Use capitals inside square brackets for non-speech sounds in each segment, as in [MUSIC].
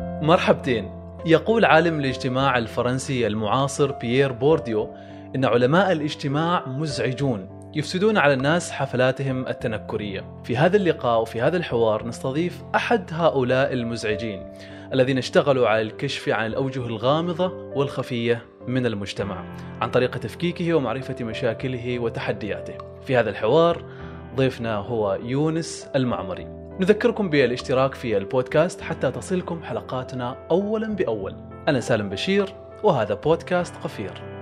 مرحبتين يقول عالم الاجتماع الفرنسي المعاصر بيير بورديو إن علماء الاجتماع مزعجون يفسدون على الناس حفلاتهم التنكرية. في هذا اللقاء وفي هذا الحوار نستضيف أحد هؤلاء المزعجين الذين اشتغلوا على الكشف عن الأوجه الغامضة والخفية من المجتمع عن طريقة تفكيكه ومعرفة مشاكله وتحدياته. في هذا الحوار ضيفنا هو يونس المعمري. نذكركم بالاشتراك في البودكاست حتى تصلكم حلقاتنا اولا بأول. أنا سالم بشير وهذا بودكاست قفير.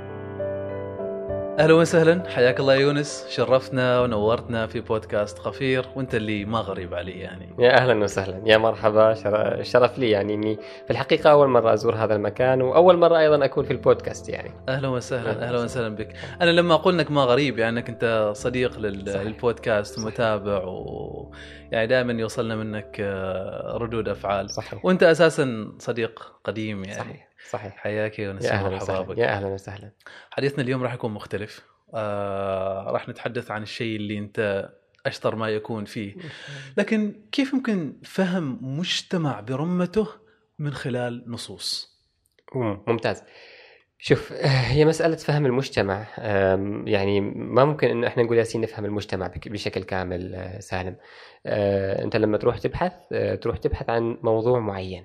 أهلا وسهلا. حياك الله يا يونس. شرفتنا ونورتنا في بودكاست قفير وأنت اللي ما غريب علي يعني. يا أهلا وسهلا. يا مرحبا. شر- شرف لي يعني إني في الحقيقة أول مرة أزور هذا المكان وأول مرة أيضا أكون في البودكاست يعني. أهلا وسهلا. أهلاً أهلا وسهلا بك. أنا لما أقول انك ما غريب يعني أنك أنت صديق لل- صحيح. للبودكاست. ومتابع و يعني دائما يوصلنا منك آه، ردود أفعال. صحيح. وأنت أساسا صديق قديم يعني. صحيح. صحيح. حياك يا أهلا مرحبا يا أهلا وسهلا. حديثنا اليوم راح يكون مختلف. آه راح نتحدث عن الشيء اللي أنت أشطر ما يكون فيه. لكن كيف يمكن فهم مجتمع برمته من خلال نصوص؟ مم، ممتاز. شوف آه، هي مسألة فهم المجتمع. يعني ما ممكن انه إحنا نقول ياسين نفهم المجتمع بشكل كامل آه، سالم. آه، أنت لما تروح تبحث تروح تبحث عن موضوع معين.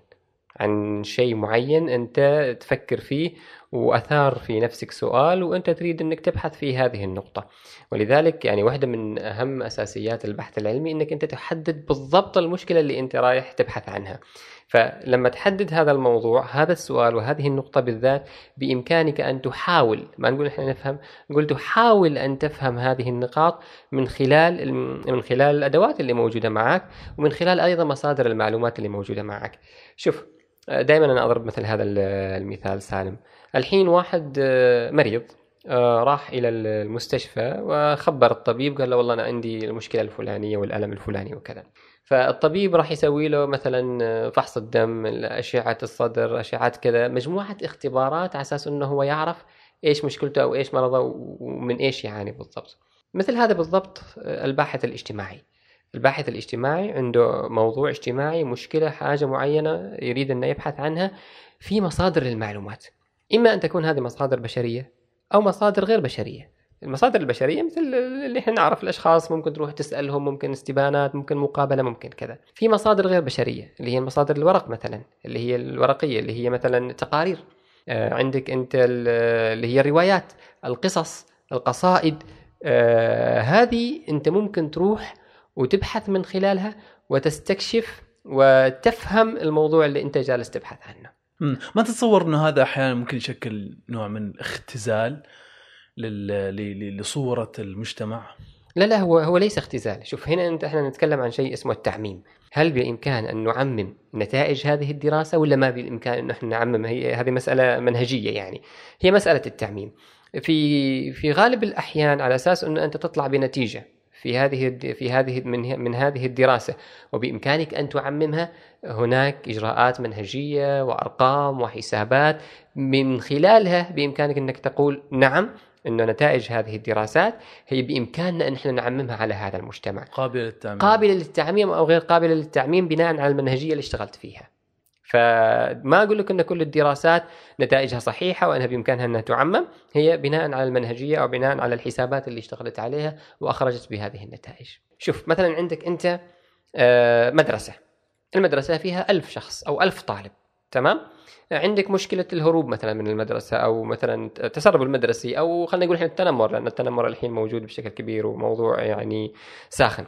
عن شيء معين أنت تفكر فيه وأثار في نفسك سؤال وأنت تريد أنك تبحث في هذه النقطة. ولذلك يعني واحدة من أهم أساسيات البحث العلمي أنك أنت تحدد بالضبط المشكلة اللي أنت رايح تبحث عنها. فلما تحدد هذا الموضوع هذا السؤال وهذه النقطة بالذات بإمكانك أن تحاول ما نقول إحنا نفهم نقول تحاول أن تفهم هذه النقاط من خلال من خلال الأدوات اللي موجودة معك ومن خلال أيضا مصادر المعلومات اللي موجودة معك. شوف دائما أنا أضرب مثل هذا المثال سالم. الحين واحد آه، مريض آه، راح إلى المستشفى وخبر الطبيب قال له والله أنا عندي المشكلة الفلانية والألم الفلاني وكذا. فالطبيب راح يسوي له مثلا فحص الدم أشعة الصدر أشعات كذا مجموعة اختبارات على أساس أنه هو يعرف إيش مشكلته أو إيش مرضه ومن إيش يعاني بالضبط. مثل هذا بالضبط الباحث الاجتماعي. الباحث الاجتماعي عنده موضوع اجتماعي مشكلة حاجة معينة يريد أنه يبحث عنها في مصادر للمعلومات. إما أن تكون هذه مصادر بشرية أو مصادر غير بشرية. المصادر البشرية مثل اللي إحنا نعرف الأشخاص ممكن تروح تسألهم ممكن استبانات ممكن مقابلة ممكن كذا. في مصادر غير بشرية اللي هي مصادر الورق مثلا اللي هي الورقية اللي هي مثلا تقارير. آه، عندك ال- اللي هي الروايات القصص القصائد. آه، هذه أنت ممكن تروح وتبحث من خلالها وتستكشف وتفهم الموضوع اللي انت جالس تبحث عنه. ما تتصور إنه هذا أحيانا ممكن يشكل نوع من اختزال لصورة المجتمع؟ لا لا هو هو ليس اختزال. شوف هنا أنت إحنا نتكلم عن شيء اسمه التعميم. هل بالامكان أن نعمم نتائج هذه الدراسة ولا ما بالامكان أن إحنا نعمم؟ هي هذه مسألة منهجية يعني. هي مسألة التعميم. في في غالب الأحيان على أساس إنه أنت تطلع بنتيجة. في هذه في هذه من من هذه الدراسة. وبإمكانك أن تعممها هناك إجراءات منهجية وأرقام وحسابات. من خلالها بإمكانك أنك تقول نعم إنه نتائج هذه الدراسات هي بإمكاننا أن إحنا نعممها على هذا المجتمع. قابلة للتعميم. قابلة للتعميم أو غير قابلة للتعميم بناء على المنهجية اللي اشتغلت فيها. فما أقول لك أن كل الدراسات نتائجها صحيحة وأنها بإمكانها أنها تعمم هي بناء على المنهجية أو بناء على الحسابات اللي اشتغلت عليها وأخرجت بهذه النتائج. شوف مثلا عندك أنت آه، مدرسة. المدرسة فيها ألف شخص أو ألف طالب تمام؟ عندك مشكلة الهروب مثلا من المدرسة أو مثلا التسرب المدرسي أو خلينا نقول إحنا التنمر لأن التنمر الحين موجود بشكل كبير وموضوع يعني ساخن.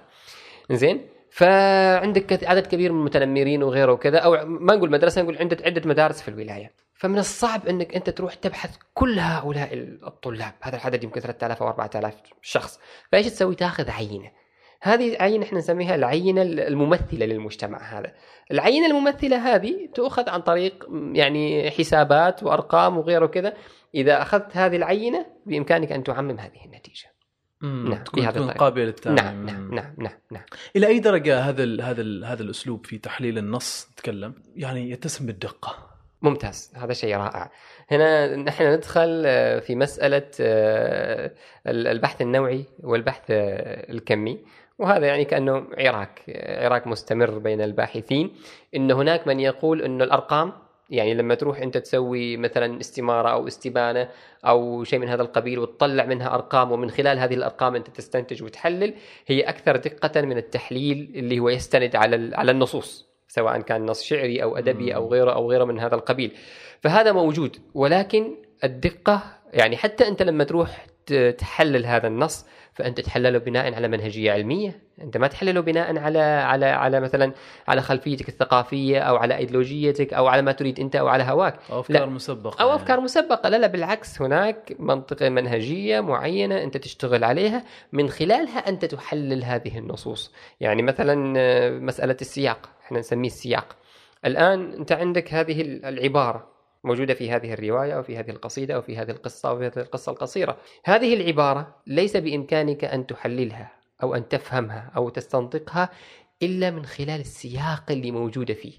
زين فعندك عدد كبير من المتنمرين وغيره وكذا أو ما نقول مدرسة نقول عدة عدة مدارس في الولاية. فمن الصعب إنك أنت تروح تبحث كل هؤلاء الطلاب. هذا العدد يمكن 3000 أو 4000 شخص. فإيش تسوي؟ تاخذ عينة. هذه عينة إحنا نسميها العينة الممثلة للمجتمع هذا. العينة الممثلة هذه تؤخذ عن طريق يعني حسابات وأرقام وغيره كذا إذا أخذت هذه العينة بإمكانك أن تعمم هذه النتيجة. مم. نعم، تكون, بهذا تكون. قابلة للتعميم نعم نعم نعم نعم نعم. إلى أي درجة هذا ال هذا ال هذا الأسلوب في تحليل النص؟ نتكلم. يعني يتسم بالدقة. ممتاز. هذا شيء رائع. هنا نحن ندخل آه، في مسألة آه، البحث النوعي والبحث آه، الكمي. وهذا يعني كأنه عراك عراك مستمر بين الباحثين. إن هناك من يقول انه الأرقام يعني لما تروح أنت تسوي مثلا استمارة أو استبانة أو شيء من هذا القبيل وتطلع منها أرقام ومن خلال هذه الأرقام أنت تستنتج وتحلل هي أكثر دقة من التحليل اللي هو يستند على على النصوص سواء كان نص شعري أو أدبي أو غيره أو غيره من هذا القبيل. فهذا موجود ولكن الدقة يعني حتى أنت لما تروح تحلل هذا النص فأنت تحلله بناء على منهجية علمية. أنت ما تحلله بناء على على على مثلا على خلفيتك الثقافية أو على ايديولوجيتك أو على ما تريد أنت أو على هواك. أو أفكار لا. مسبقة أو أفكار يعني. مسبقة. لا لا بالعكس. هناك منطقة منهجية معينة أنت تشتغل عليها. من خلالها أنت تحلل هذه النصوص. يعني مثلا آه، مسألة السياق. إحنا نسميه السياق. الآن أنت عندك هذه العبارة. موجودة في هذه الرواية أو في هذه القصيدة أو في هذه القصة أو في هذه القصة القصيرة. هذه العبارة ليس بإمكانك أن تحللها أو أن تفهمها أو تستنطقها إلا من خلال السياق اللي موجودة فيه.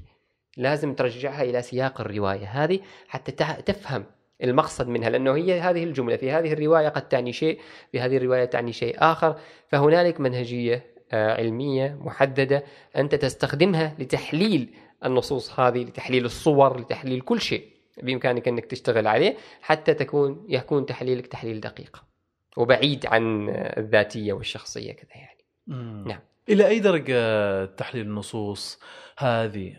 لازم ترجعها إلى سياق الرواية هذه حتى تفهم المقصد منها لأنه هي هذه الجملة في هذه الرواية قد تعني شيء في هذه الرواية تعني شيء آخر. فهنالك منهجية آه، علمية محددة أنت تستخدمها لتحليل النصوص هذه لتحليل الصور لتحليل كل شيء. بإمكانك أنك تشتغل عليه حتى تكون يكون تحليلك تحليل دقيق وبعيد عن الذاتية والشخصية كذا يعني. مم. نعم. إلى أي درجة تحليل النصوص هذه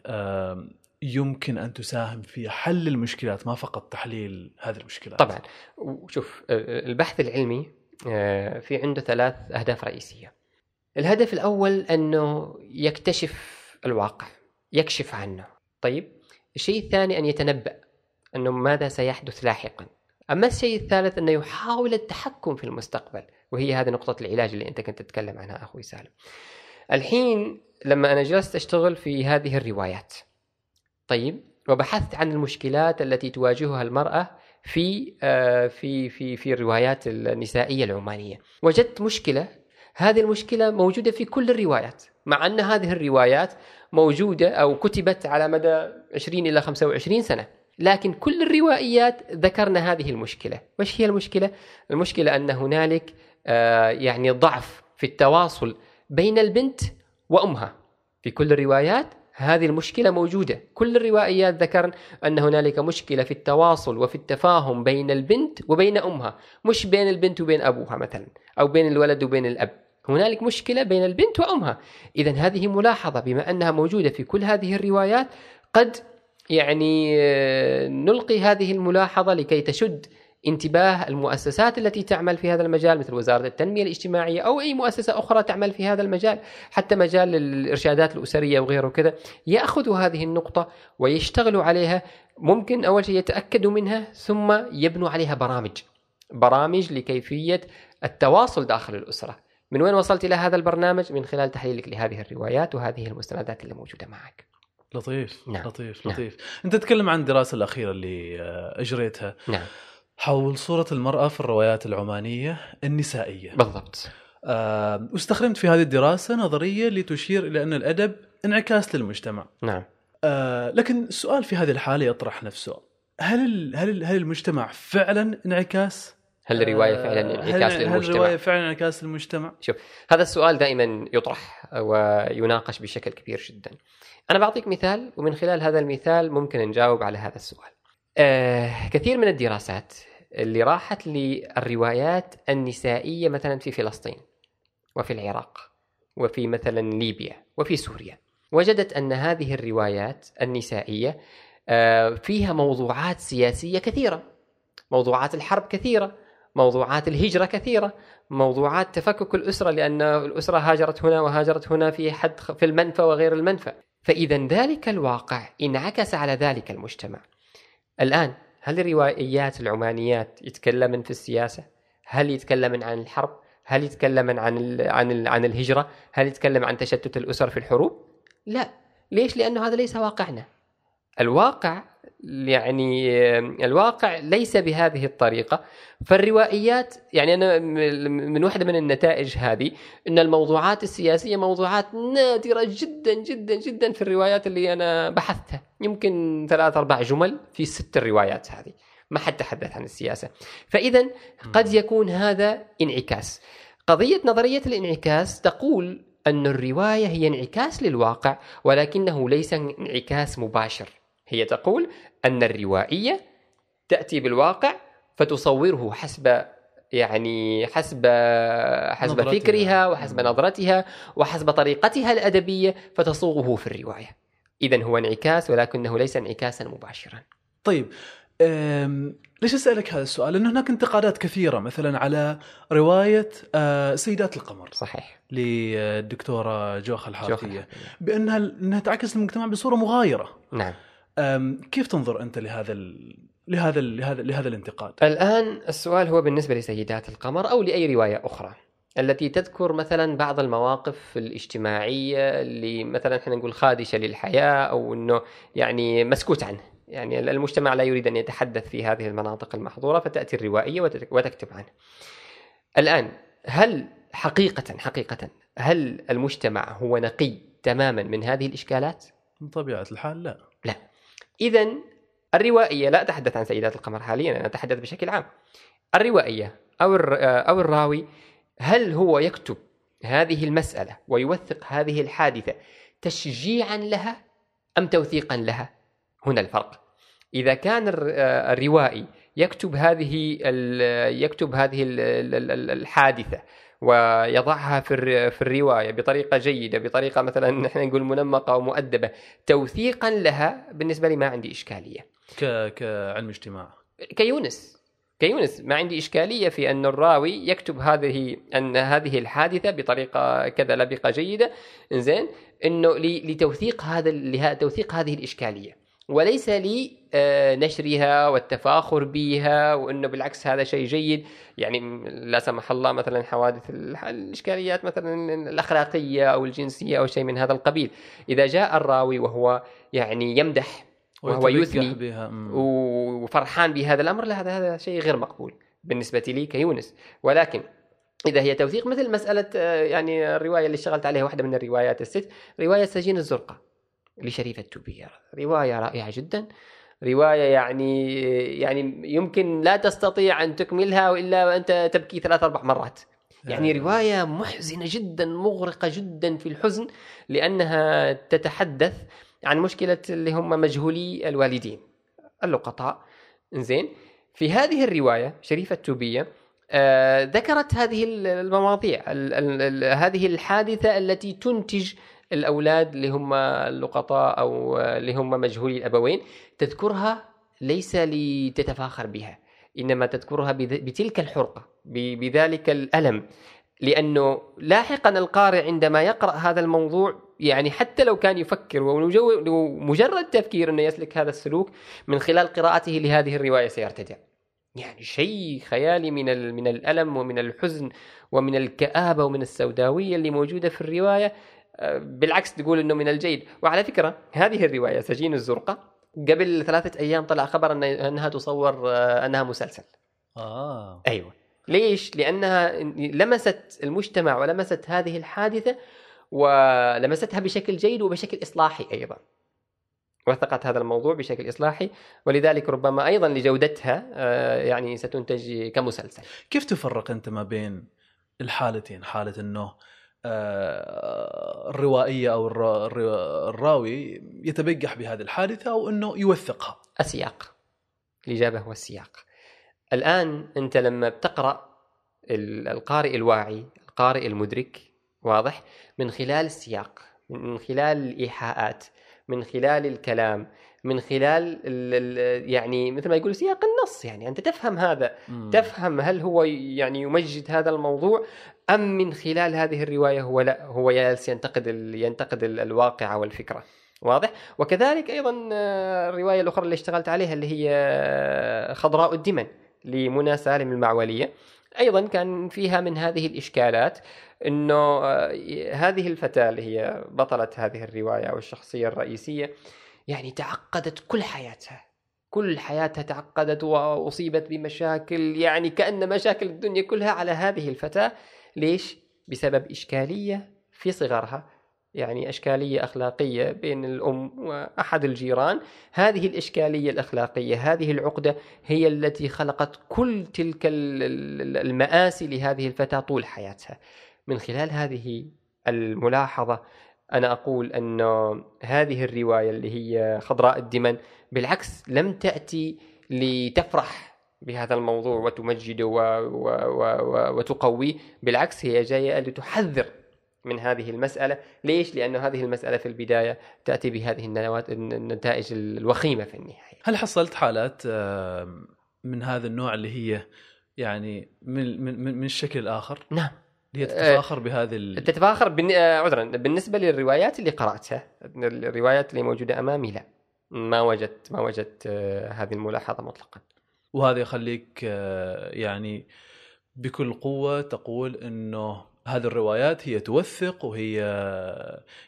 يمكن أن تساهم في حل المشكلات ما فقط تحليل هذه المشكلات؟ طبعا. شوف البحث العلمي آه، في عنده ثلاث أهداف رئيسية. الهدف الأول أنه يكتشف الواقع يكشف عنه. طيب الشيء الثاني أن يتنبأ. أنه ماذا سيحدث لاحقا؟ أما الشيء الثالث أنه يحاول التحكم في المستقبل وهي هذه نقطة العلاج اللي أنت كنت تتكلم عنها أخوي سالم. الحين لما أنا جلست أشتغل في هذه الروايات طيب وبحثت عن المشكلات التي تواجهها المرأة في آه، في في في الروايات النسائية العمانية. وجدت مشكلة هذه المشكلة موجودة في كل الروايات مع أن هذه الروايات موجودة أو كتبت على مدى 20 إلى 25 سنة. لكن كل الروائيات ذكرنا هذه المشكلة. وش هي المشكلة؟ المشكلة أن هنالك آه، يعني ضعف في التواصل بين البنت وأمها. في كل الروايات هذه المشكلة موجودة. كل الروائيات ذكرن أن هنالك مشكلة في التواصل وفي التفاهم بين البنت وبين أمها. مش بين البنت وبين أبوها مثلا أو بين الولد وبين الأب. هنالك مشكلة بين البنت وأمها. إذا هذه ملاحظة بما أنها موجودة في كل هذه الروايات قد يعني آه، نلقي هذه الملاحظة لكي تشد انتباه المؤسسات التي تعمل في هذا المجال مثل وزارة التنمية الاجتماعية أو أي مؤسسة أخرى تعمل في هذا المجال حتى مجال الإرشادات الأسرية وغيره كذا يأخذوا هذه النقطة ويشتغلوا عليها ممكن أول شيء يتأكدوا منها ثم يبنوا عليها برامج برامج لكيفية التواصل داخل الأسرة. من وين وصلت إلى هذا البرنامج؟ من خلال تحليلك لهذه الروايات وهذه المستندات اللي موجودة معك. لطيف نعم. لطيف نعم. لطيف أنت تتكلم عن الدراسة الأخيرة اللي آه، أجريتها نعم حول صورة المرأة في الروايات العمانية النسائية بالضبط آه واستخدمت في هذه الدراسة نظرية لتشير إلى أن الأدب انعكاس للمجتمع نعم آه لكن السؤال في هذه الحالة يطرح نفسه هل هل هل المجتمع فعلا انعكاس هل الرواية فعلا انعكاس هل للمجتمع؟ هل الرواية فعلا انعكاس للمجتمع؟ شوف هذا السؤال دائما يطرح ويناقش بشكل كبير جدا. أنا بعطيك مثال ومن خلال هذا المثال ممكن نجاوب على هذا السؤال. آه كثير من الدراسات اللي راحت للروايات النسائية مثلا في فلسطين وفي العراق وفي مثلا ليبيا وفي سوريا وجدت أن هذه الروايات النسائية آه فيها موضوعات سياسية كثيرة موضوعات الحرب كثيرة موضوعات الهجرة كثيرة موضوعات تفكك الأسرة لأن الأسرة هاجرت هنا وهاجرت هنا في حد في المنفى وغير المنفى فإذا ذلك الواقع انعكس على ذلك المجتمع الآن هل الروائيات العمانيات يتكلمن في السياسة؟ هل يتكلمن عن الحرب؟ هل يتكلمن عن ال عن ال عن الهجرة؟ هل يتكلم عن تشتت الأسر في الحروب؟ لا ليش؟ لأنه هذا ليس واقعنا الواقع يعني الواقع ليس بهذه الطريقة. فالروائيات يعني أنا من واحدة من النتائج هذه إن الموضوعات السياسية موضوعات نادرة جدا جدا جدا في الروايات اللي أنا بحثتها. يمكن ثلاث أربع جمل في ست الروايات هذه. ما حد تحدث عن السياسة. فاذا قد يكون هذا انعكاس. قضية نظرية الانعكاس تقول أن الرواية هي انعكاس للواقع ولكنه ليس انعكاس مباشر. هي تقول أن الروائية تأتي بالواقع فتصوره حسب يعني حسب حسب نظرتها. فكرها وحسب. نظرتها وحسب طريقتها الأدبية فتصوغه في الرواية إذا هو انعكاس ولكنه ليس انعكاسا مباشرا طيب أم، ليش أسألك هذا السؤال؟ لأن هناك انتقادات كثيرة مثلا على رواية آه، سيدات القمر صحيح للدكتوره جوخ شوف الحارثيه بأنها أنها تعكس المجتمع بصورة مغايرة. نعم كيف تنظر أنت لهذا ال... لهذا ال... لهذا لهذا الانتقاد؟ الآن السؤال هو بالنسبة لسيدات القمر أو لأي رواية أخرى التي تذكر مثلا بعض المواقف الاجتماعية اللي مثلا إحنا نقول خادشة للحياة أو أنه يعني مسكوت عنه يعني المجتمع لا يريد أن يتحدث في هذه المناطق المحظورة فتأتي الروائية وتت- وتكتب عنه الآن هل حقيقة حقيقة هل المجتمع هو نقي تماما من هذه الإشكالات؟ من طبيعة الحال لا. إذا الروائية لا أتحدث عن سيدات القمر حاليا أنا أتحدث بشكل عام الروائية أو أو الراوي هل هو يكتب هذه المسألة ويوثق هذه الحادثة تشجيعا لها أم توثيقا لها؟ هنا الفرق. إذا كان الر- الروائي يكتب هذه يكتب هذه ال- ال- ال- الحادثة ويضعها في في الرواية بطريقة جيدة بطريقة مثلا [LAUGHS] نحن نقول منمقة ومؤدبة توثيقا لها بالنسبة لي ما عندي إشكالية. ك... كعلم اجتماع. كيونس. كيونس ما عندي إشكالية في أن الراوي يكتب هذه أن هذه الحادثة بطريقة كذا لبقة جيدة. إنزين إنه ل- لتوثيق هذا لها توثيق هذه الإشكالية. وليس لنشرها والتفاخر بها وإنه بالعكس هذا شيء جيد. يعني لا سمح الله مثلا حوادث الإشكاليات مثلا الأخلاقية أو الجنسية أو شيء من هذا القبيل. إذا جاء الراوي وهو يعني يمدح وهو يثني بها. وفرحان بهذا الأمر لا هذا هذا شيء غير مقبول بالنسبة لي كيونس. ولكن إذا هي توثيق مثل مسألة آه، يعني الرواية اللي اشتغلت عليها واحدة من الروايات الست رواية سجين الزرقاء لشريف التوبير رواية رائعة جدا. رواية يعني يعني يمكن لا تستطيع أن تكملها إلا وأنت تبكي ثلاث أربع مرات يعني آه. رواية محزنة جدا مغرقة جدا في الحزن لأنها تتحدث عن مشكلة اللي هم مجهولي الوالدين اللقطاء زين في هذه الرواية شريفة التوبية آه ذكرت هذه المواضيع ال ال ال هذه الحادثة التي تنتج الأولاد اللي هم اللقطاء أو اللي هم مجهولي الأبوين تذكرها ليس لتتفاخر بها إنما تذكرها بتلك الحرقة ب- بذلك الألم لأنه لاحقا القارئ عندما يقرأ هذا الموضوع يعني حتى لو كان يفكر ومجرد تفكير إنه يسلك هذا السلوك من خلال قراءته لهذه الرواية سيرتدع. يعني شيء خيالي من من الألم ومن الحزن ومن الكآبة ومن السوداوية اللي موجودة في الرواية بالعكس تقول إنه من الجيد، وعلى فكرة هذه الرواية سجين الزرقاء قبل ثلاثة أيام طلع خبر أن أنها تصور آه، أنها مسلسل. آه أيوه ليش؟ لأنها لمست المجتمع ولمست هذه الحادثة ولمستها بشكل جيد وبشكل إصلاحي أيضا. وثقت هذا الموضوع بشكل إصلاحي ولذلك ربما أيضا لجودتها آه، يعني ستنتج كمسلسل. كيف تفرق أنت ما بين الحالتين حالة إنه آه، الروائية أو الرا- الرا- الراوي يتبجح بهذه الحادثة أو إنه يوثقها. السياق الإجابة هو السياق. الآن أنت لما بتقرأ ال- القارئ الواعي القارئ المدرك واضح؟ من خلال السياق من خلال الإيحاءات من خلال الكلام من خلال ال ال يعني مثل ما يقول سياق النص يعني. أنت تفهم هذا مم. تفهم هل هو يعني يمجد هذا الموضوع أم من خلال هذه الرواية هو لا هو جالس ينتقد ينتقد ال- الواقع والفكرة. واضح؟ وكذلك أيضا آه، الرواية الأخرى اللي اشتغلت عليها اللي هي آه، خضراء الدمن لمنى سالم المعولية. أيضا كان فيها من هذه الإشكالات إنه آه، هذه الفتاة اللي هي بطلة هذه الرواية أو الشخصية الرئيسية يعني تعقدت كل حياتها. كل حياتها تعقدت وأصيبت بمشاكل يعني كأن مشاكل الدنيا كلها على هذه الفتاة. ليش؟ بسبب إشكالية في صغرها يعني إشكالية أخلاقية بين الأم وأحد الجيران. هذه الإشكالية الأخلاقية هذه العقدة هي التي خلقت كل تلك ال- ال- المآسي لهذه الفتاة طول حياتها. من خلال هذه الملاحظة أنا أقول أن هذه الرواية اللي هي خضراء الدمن بالعكس لم تأتي لتفرح بهذا الموضوع وتمجده و... و... و... وتقويه بالعكس هي جاية لتحذر من هذه المسألة ليش؟ لأن هذه المسألة في البداية تأتي بهذه النتائج الوخيمة في النهاية هل حصلت حالات من هذا النوع اللي هي يعني من من من الشكل الآخر؟ نعم هي تتفاخر بهذه ال... تتفاخر بالن... عذرا بالنسبة للروايات اللي قرأتها الروايات اللي موجودة أمامي لا. ما وجدت ما وجدت آه، هذه الملاحظة مطلقا. وهذا يخليك آه، يعني بكل قوة تقول إنه هذه الروايات هي توثق وهي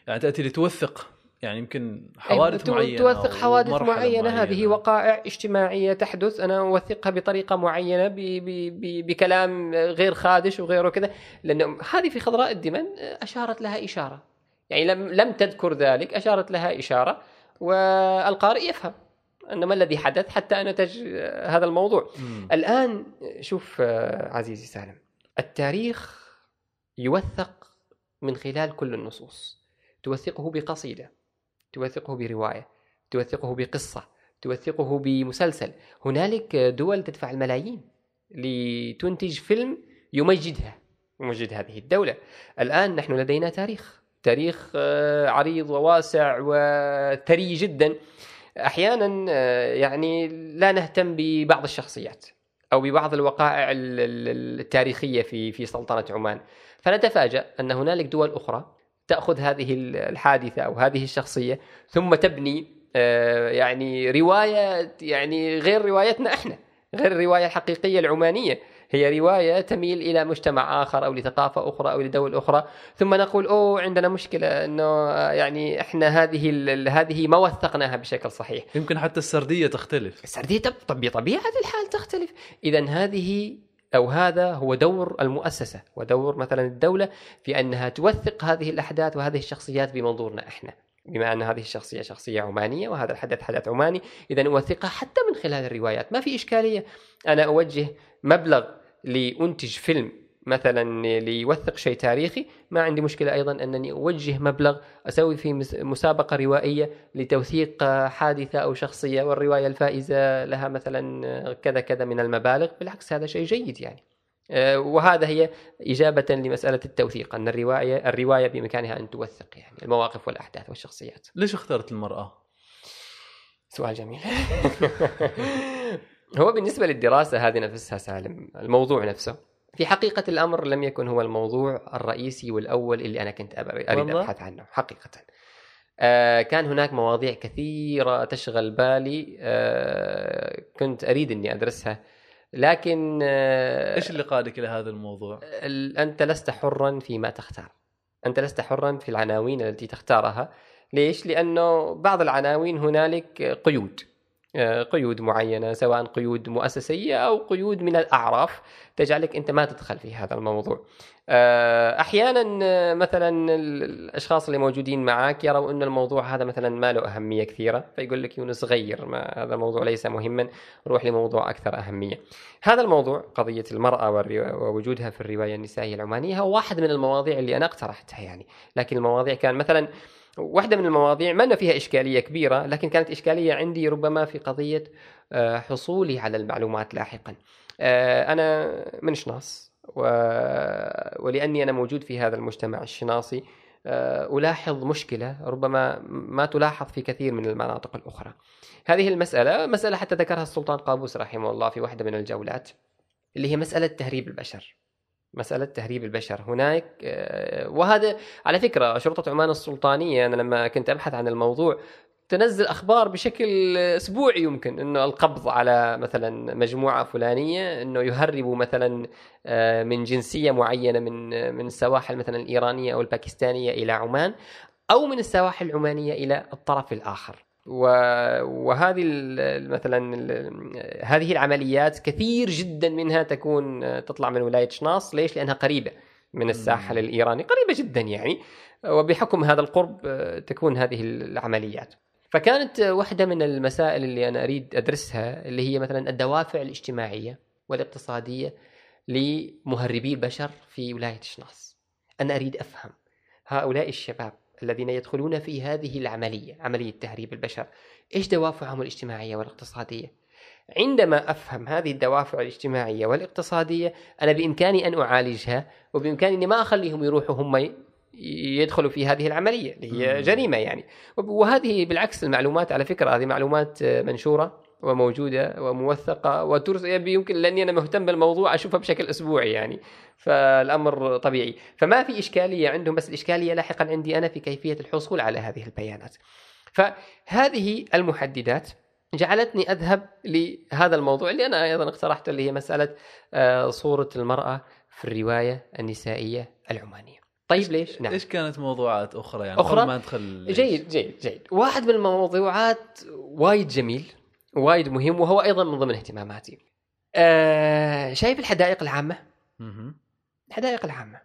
يعني تأتي لتوثق يعني يمكن حوادث معينة توثق حوادث معينة, معينة. هذه وقائع اجتماعية تحدث. أنا أوثقها بطريقة معينة ب ب ب بكلام غير خادش وغيره كذا لأنه هذه في خضراء الدمن أشارت لها إشارة. يعني لم لم تذكر ذلك أشارت لها إشارة والقارئ يفهم ان ما الذي حدث حتى انتج هذا الموضوع. م. الآن شوف عزيزي سالم التاريخ يوثق من خلال كل النصوص. توثقه بقصيدة. توثقه برواية توثقه بقصة توثقه بمسلسل. هنالك دول تدفع الملايين لتنتج فيلم يمجدها يمجد هذه الدولة. الآن نحن لدينا تاريخ تاريخ آه، عريض وواسع وثري جدا. أحيانا آه، يعني لا نهتم ببعض الشخصيات أو ببعض الوقائع التاريخية في في سلطنة عمان. فنتفاجأ أن هنالك دول أخرى تأخذ هذه الحادثة أو هذه الشخصية ثم تبني آه، يعني رواية يعني غير روايتنا إحنا غير الرواية الحقيقية العمانية. هي رواية تميل إلى مجتمع آخر أو لثقافة أخرى أو لدول أخرى. ثم نقول أوه عندنا مشكلة أنه آه، يعني إحنا هذه هذه ما وثقناها بشكل صحيح. يمكن حتى السردية تختلف. السردية بطبيعة الحال تختلف. إذا هذه أو هذا هو دور المؤسسة ودور مثلا الدولة في أنها توثق هذه الأحداث وهذه الشخصيات بمنظورنا إحنا. بما أن هذه الشخصية شخصية عمانية وهذا الحدث حدث عماني إذا أوثقها حتى من خلال الروايات. ما في إشكالية. أنا أوجه مبلغ لأنتج فيلم مثلا ليوثق شيء تاريخي ما عندي مشكلة أيضا أنني أوجه مبلغ أسوي فيه مسابقة روائية لتوثيق حادثة أو شخصية والرواية الفائزة لها مثلا كذا كذا من المبالغ بالعكس هذا شيء جيد يعني. آه، وهذا هي إجابة لمسألة التوثيق أن الرواية الرواية بإمكانها أن توثق يعني المواقف والأحداث والشخصيات. ليش اخترت المرأة؟ سؤال جميل. [LAUGHS] هو بالنسبة للدراسة هذه نفسها سالم الموضوع نفسه. في حقيقة الأمر لم يكن هو الموضوع الرئيسي والأول اللي أنا كنت أريد أبحث عنه حقيقة. آه كان هناك مواضيع كثيرة تشغل بالي آه كنت أريد أني أدرسها لكن آه إيش اللي قادك إلى هذا الموضوع؟ أنت لست حرا فيما تختار. أنت لست حرا في العناوين التي تختارها. ليش؟ لأنه بعض العناوين هنالك قيود. قيود معينة سواء قيود مؤسسية أو قيود من الأعراف تجعلك أنت ما تدخل في هذا الموضوع. آه، أحيانا آه، مثلا الأشخاص اللي موجودين معك يروا أن الموضوع هذا مثلا ما له أهمية كثيرة فيقول لك يونس غير ما هذا الموضوع ليس مهما روح لموضوع أكثر أهمية. هذا الموضوع قضية المرأة ووجودها في الرواية النسائية العمانية هو واحد من المواضيع اللي أنا اقترحتها يعني، لكن المواضيع كان مثلا واحدة من المواضيع ما أن فيها إشكالية كبيرة لكن كانت إشكالية عندي ربما في قضية آه، حصولي على المعلومات لاحقا آه، أنا من شناص. ولأني أنا موجود في هذا المجتمع الشناصي آه، ألاحظ مشكلة ربما ما تلاحظ في كثير من المناطق الأخرى هذه المسألة مسألة حتى ذكرها السلطان قابوس رحمه الله في واحدة من الجولات اللي هي مسألة تهريب البشر مسألة تهريب البشر هناك آه، وهذا على فكرة شرطة عمان السلطانية أنا لما كنت أبحث عن الموضوع تنزل أخبار بشكل أسبوعي يمكن أنه القبض على مثلا مجموعة فلانية أنه يهربوا مثلا آه، من جنسية معينة من من السواحل مثلا الإيرانية أو الباكستانية إلى عمان أو من السواحل العمانية إلى الطرف الآخر. وهذه مثلا هذه العمليات كثير جدا منها تكون تطلع من ولاية شناص. ليش؟ لأنها قريبة من الساحل الإيراني. قريبة جدا يعني. وبحكم هذا القرب تكون هذه العمليات. فكانت واحدة من المسائل اللي أنا أريد أدرسها اللي هي مثلا الدوافع الاجتماعية والاقتصادية لمهربي البشر في ولاية شناص. أنا أريد أفهم هؤلاء الشباب الذين يدخلون في هذه العملية عملية تهريب البشر. إيش دوافعهم الاجتماعية والاقتصادية؟ عندما أفهم هذه الدوافع الاجتماعية والاقتصادية أنا بإمكاني أن أعالجها وبإمكاني أني ما أخليهم يروحوا هم يدخلوا في هذه العملية اللي هي جريمة يعني. وهذه بالعكس المعلومات على فكرة هذه معلومات منشورة وموجودة وموثقة وترس يمكن لأني أنا مهتم بالموضوع أشوفها بشكل أسبوعي يعني فالأمر طبيعي. فما في إشكالية عندهم بس الإشكالية لاحقا عندي أنا في كيفية الحصول على هذه البيانات. فهذه المحددات جعلتني أذهب لهذا الموضوع اللي أنا أيضا اقترحته اللي هي مسألة آه، صورة المرأة في الرواية النسائية العمانية. طيب ليش؟ نعم. إيش كانت موضوعات أخرى يعني؟ أخرى؟ ما ندخل جيد جيد جيد. واحد من الموضوعات وايد جميل. وايد مهم وهو أيضا من ضمن اهتماماتي. آه شايف الحدائق العامة؟ الحدائق العامة.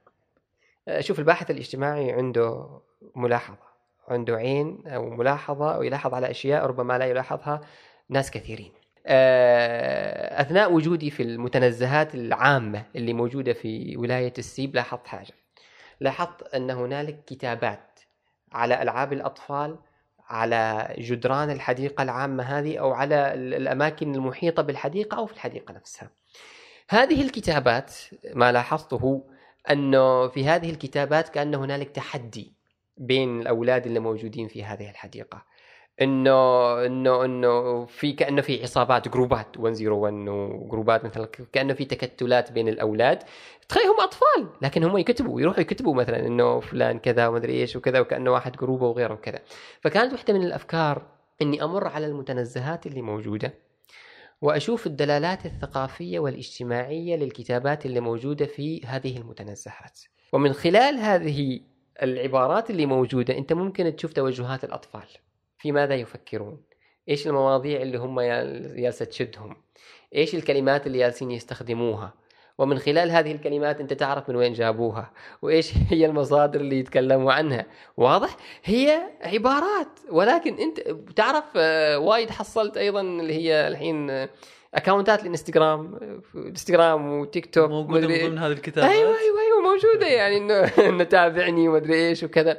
آه شوف الباحث الاجتماعي عنده ملاحظة عنده عين أو ملاحظة أو يلاحظ على أشياء ربما لا يلاحظها ناس كثيرين آه، أثناء وجودي في المتنزهات العامة اللي موجودة في ولاية السيب لاحظت حاجة لاحظت أن هنالك كتابات على ألعاب الأطفال على جدران الحديقة العامة هذه أو على الأماكن المحيطة بالحديقة أو في الحديقة نفسها. هذه الكتابات ما لاحظته أنه في هذه الكتابات كأن هنالك تحدي بين الأولاد اللي موجودين في هذه الحديقة. إنه إنه إنه في كأنه في عصابات جروبات 101 وجروبات مثلا كأنه في تكتلات بين الأولاد. تخيل هم أطفال لكن هم يكتبوا يروحوا يكتبوا مثلا إنه فلان كذا وما ادري إيش وكذا وكأنه واحد جروبه وغيره وكذا. فكانت واحدة من الأفكار إني أمر على المتنزهات اللي موجودة وأشوف الدلالات الثقافية والاجتماعية للكتابات اللي موجودة في هذه المتنزهات. ومن خلال هذه العبارات اللي موجودة أنت ممكن تشوف توجهات الأطفال. في ماذا يفكرون؟ إيش المواضيع اللي هم جالسه تشدهم؟ إيش الكلمات اللي جالسين يستخدموها؟ ومن خلال هذه الكلمات أنت تعرف من وين جابوها؟ وإيش [LAUGHS] هي المصادر اللي يتكلموا عنها؟ واضح؟ هي عبارات. ولكن أنت تعرف آه، وايد حصلت أيضا اللي هي الحين آه، اكونتات الانستغرام إنستغرام وتيك توك موجوده من ضمن هذه الكتابات؟ أيوه أيوه أيوه موجودة يعني إنه [LAUGHS] تابعني ومدري إيش وكذا.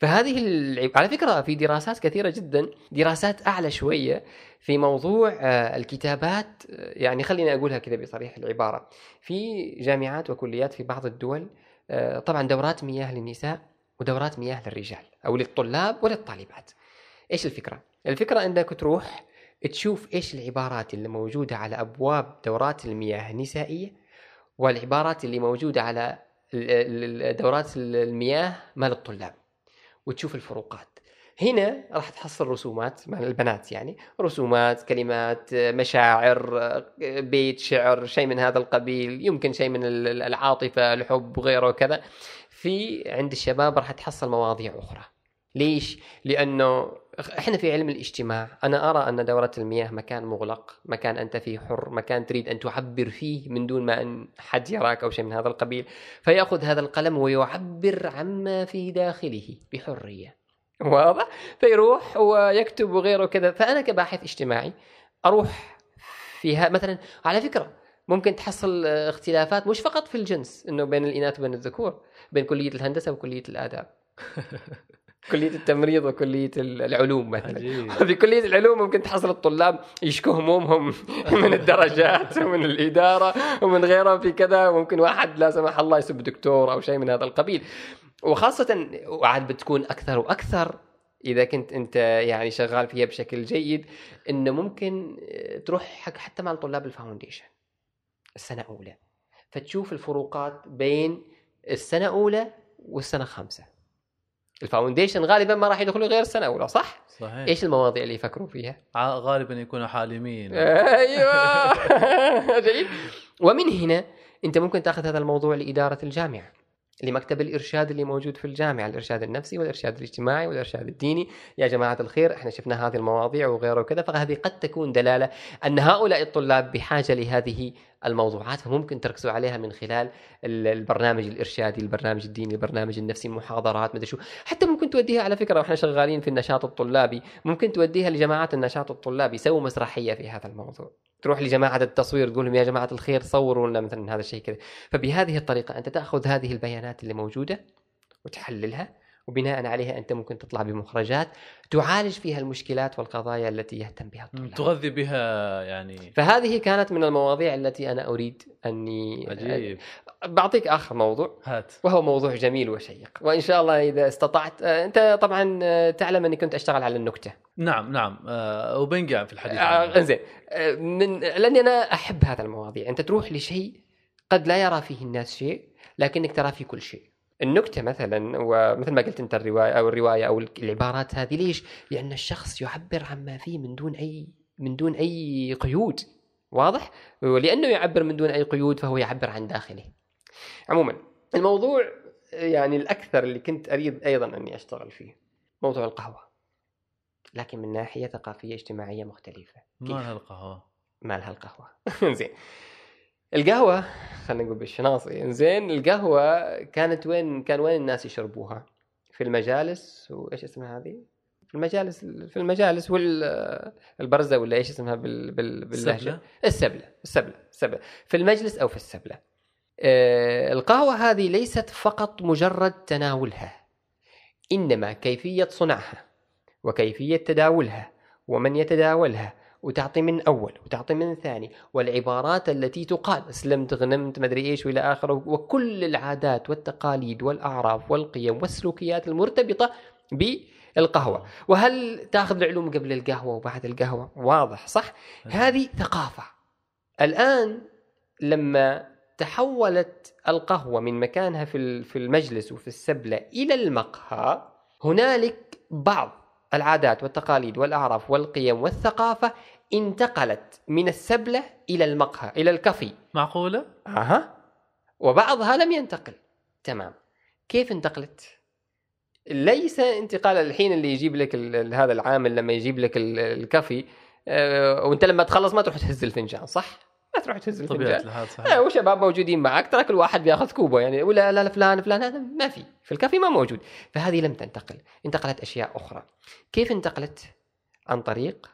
فهذه العب... على فكرة في دراسات كثيرة جدا دراسات أعلى شوية في موضوع آه، الكتابات آه، يعني خليني أقولها كذا بصريح العبارة. في جامعات وكليات في بعض الدول آه، طبعا دورات مياه للنساء ودورات مياه للرجال أو للطلاب وللطالبات. إيش الفكرة؟ الفكرة إنك تروح تشوف إيش العبارات اللي موجودة على أبواب دورات المياه النسائية والعبارات اللي موجودة على دورات المياه مال الطلاب. وتشوف الفروقات. هنا راح تحصل رسومات مع البنات يعني رسومات كلمات مشاعر بيت شعر شيء من هذا القبيل يمكن شيء من العاطفة الحب وغيره وكذا. في عند الشباب راح تحصل مواضيع أخرى. ليش؟ لأنه إحنا في علم الاجتماع. أنا أرى أن دورة المياه مكان مغلق مكان أنت فيه حر مكان تريد أن تعبر فيه من دون ما أن حد يراك أو شيء من هذا القبيل. فيأخذ هذا القلم ويعبر عما في داخله بحرية. واضح؟ فيروح ويكتب وغيره كذا فأنا كباحث اجتماعي أروح فيها. مثلا على فكرة ممكن تحصل اختلافات مش فقط في الجنس إنه بين الإناث وبين الذكور بين كلية الهندسة وكلية الآداب. [LAUGHS] كلية التمريض وكلية العلوم مثلا. [LAUGHS] في كلية العلوم ممكن تحصل الطلاب يشكوا همومهم [LAUGHS] من الدرجات ومن الإدارة ومن غيره في كذا. ممكن واحد لا سمح الله يسب دكتور أو شيء من هذا القبيل. وخاصة وعاد بتكون أكثر وأكثر إذا كنت أنت يعني شغال فيها بشكل جيد إنه ممكن تروح حق حتى مع طلاب ال foundation السنة الاولى فتشوف الفروقات بين السنة الاولى والسنة الخامسه ال foundation غالبا ما راح يدخلوا غير السنة الاولى صح؟ صحيح. إيش المواضيع اللي يفكروا فيها؟ غالبا يكونوا حالمين. أيوه. [LAUGHS] جيد ومن هنا أنت ممكن تأخذ هذا الموضوع لإدارة الجامعة لمكتب الإرشاد اللي موجود في الجامعة الإرشاد النفسي والإرشاد الاجتماعي والإرشاد الديني. يا جماعة الخير إحنا شفنا هذه المواضيع وغيره وكذا فهذه قد تكون دلالة أن هؤلاء الطلاب بحاجة لهذه الموضوعات فممكن تركزوا عليها من خلال البرنامج الإرشادي البرنامج الديني البرنامج النفسي المحاضرات مدري شو. حتى ممكن توديها على فكرة وإحنا شغالين في النشاط الطلابي ممكن توديها لجماعات النشاط الطلابي. سووا مسرحية في هذا الموضوع. تروح لجماعة التصوير تقول لهم يا جماعة الخير صوروا لنا مثلا هذا الشيء كذا. فبهذه الطريقة أنت تأخذ هذه البيانات اللي موجودة وتحللها. وبناء عليها أنت ممكن تطلع بمخرجات تعالج فيها المشكلات والقضايا التي يهتم بها الطلاب. تغذي بها يعني. فهذه كانت من المواضيع التي أنا أريد أني عجيب. بعطيك آخر موضوع. هات. وهو موضوع جميل وشيق. وإن شاء الله إذا استطعت آه، أنت طبعا آه، تعلم أني كنت أشتغل على النكتة. نعم نعم. آه وبنقع في الحديث. إنزين. من لأني أنا أحب هذا المواضيع. أنت تروح لشيء قد لا يرى فيه الناس شيء لكنك ترى فيه كل شيء. النكتة مثلا ومثل ما قلت أنت الرواية أو الرواية أو العبارات هذه ليش؟ لأن الشخص يعبر عما فيه من دون أي من دون أي قيود واضح؟ ولأنه يعبر من دون أي قيود فهو يعبر عن داخله. عموما الموضوع يعني الأكثر اللي كنت أريد أيضا أني أشتغل فيه موضوع القهوة. لكن من ناحية ثقافية اجتماعية مختلفة. ما لها القهوه مالها [LAUGHS] القهوة زين القهوة خلينا نقول بالشناصي زين القهوة كانت وين كان وين الناس يشربوها؟ في المجالس وإيش اسمها هذه؟ في المجالس في المجالس والبرزه ولا إيش اسمها بال بال باللهجة؟ السبلة؟ السبلة السبلة السبلة. في المجلس أو في السبلة. آه، القهوة هذه ليست فقط مجرد تناولها إنما كيفية صنعها وكيفية تداولها ومن يتداولها وتعطي من أول وتعطي من ثاني والعبارات التي تقال أسلمت غنمت مدري إيش وإلى آخره وكل العادات والتقاليد والأعراف والقيم والسلوكيات المرتبطة بالقهوة. وهل تأخذ العلوم قبل القهوة وبعد القهوة؟ واضح صح؟ هذه ثقافة. الآن لما تحولت القهوة من مكانها في ال- في المجلس وفي السبلة إلى المقهى هنالك بعض العادات والتقاليد والأعراف والقيم والثقافة انتقلت من السبلة إلى المقهى إلى الكافي. معقولة؟ أها. وبعضها لم ينتقل. تمام. كيف انتقلت؟ ليس انتقال الحين اللي يجيب لك هذا العامل لما يجيب لك ال- الكافي آه، وانت لما تخلص ما تروح تهز الفنجان صح؟ ما تروح تهز الفنجان. الحال آه، صحيح وشباب موجودين معك ترى كل واحد بياخذ كوبه يعني ولا لا لا فلان فلان هذا ما في في الكافي ما موجود. فهذه لم تنتقل انتقلت أشياء أخرى. كيف انتقلت؟ عن طريق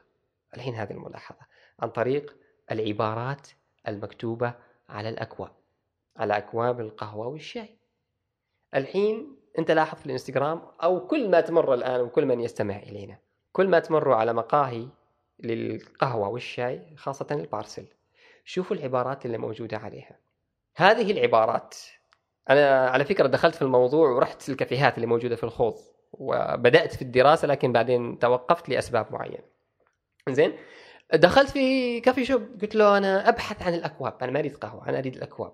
الحين هذه الملاحظة عن طريق العبارات المكتوبة على الأكواب على أكواب القهوة والشاي. الحين أنت لاحظ في الإنستغرام أو كل ما تمر الآن وكل من يستمع إلينا كل ما تمروا على مقاهي للقهوة والشاي خاصة البارسل شوفوا العبارات اللي موجودة عليها. هذه العبارات أنا على فكرة دخلت في الموضوع ورحت الكافيهات اللي موجودة في الخوض وبدأت في الدراسة لكن بعدين توقفت لأسباب معينة. زين دخلت في كافي شوب قلت له أنا أبحث عن الأكواب أنا ما أريد قهوة أنا أريد الأكواب.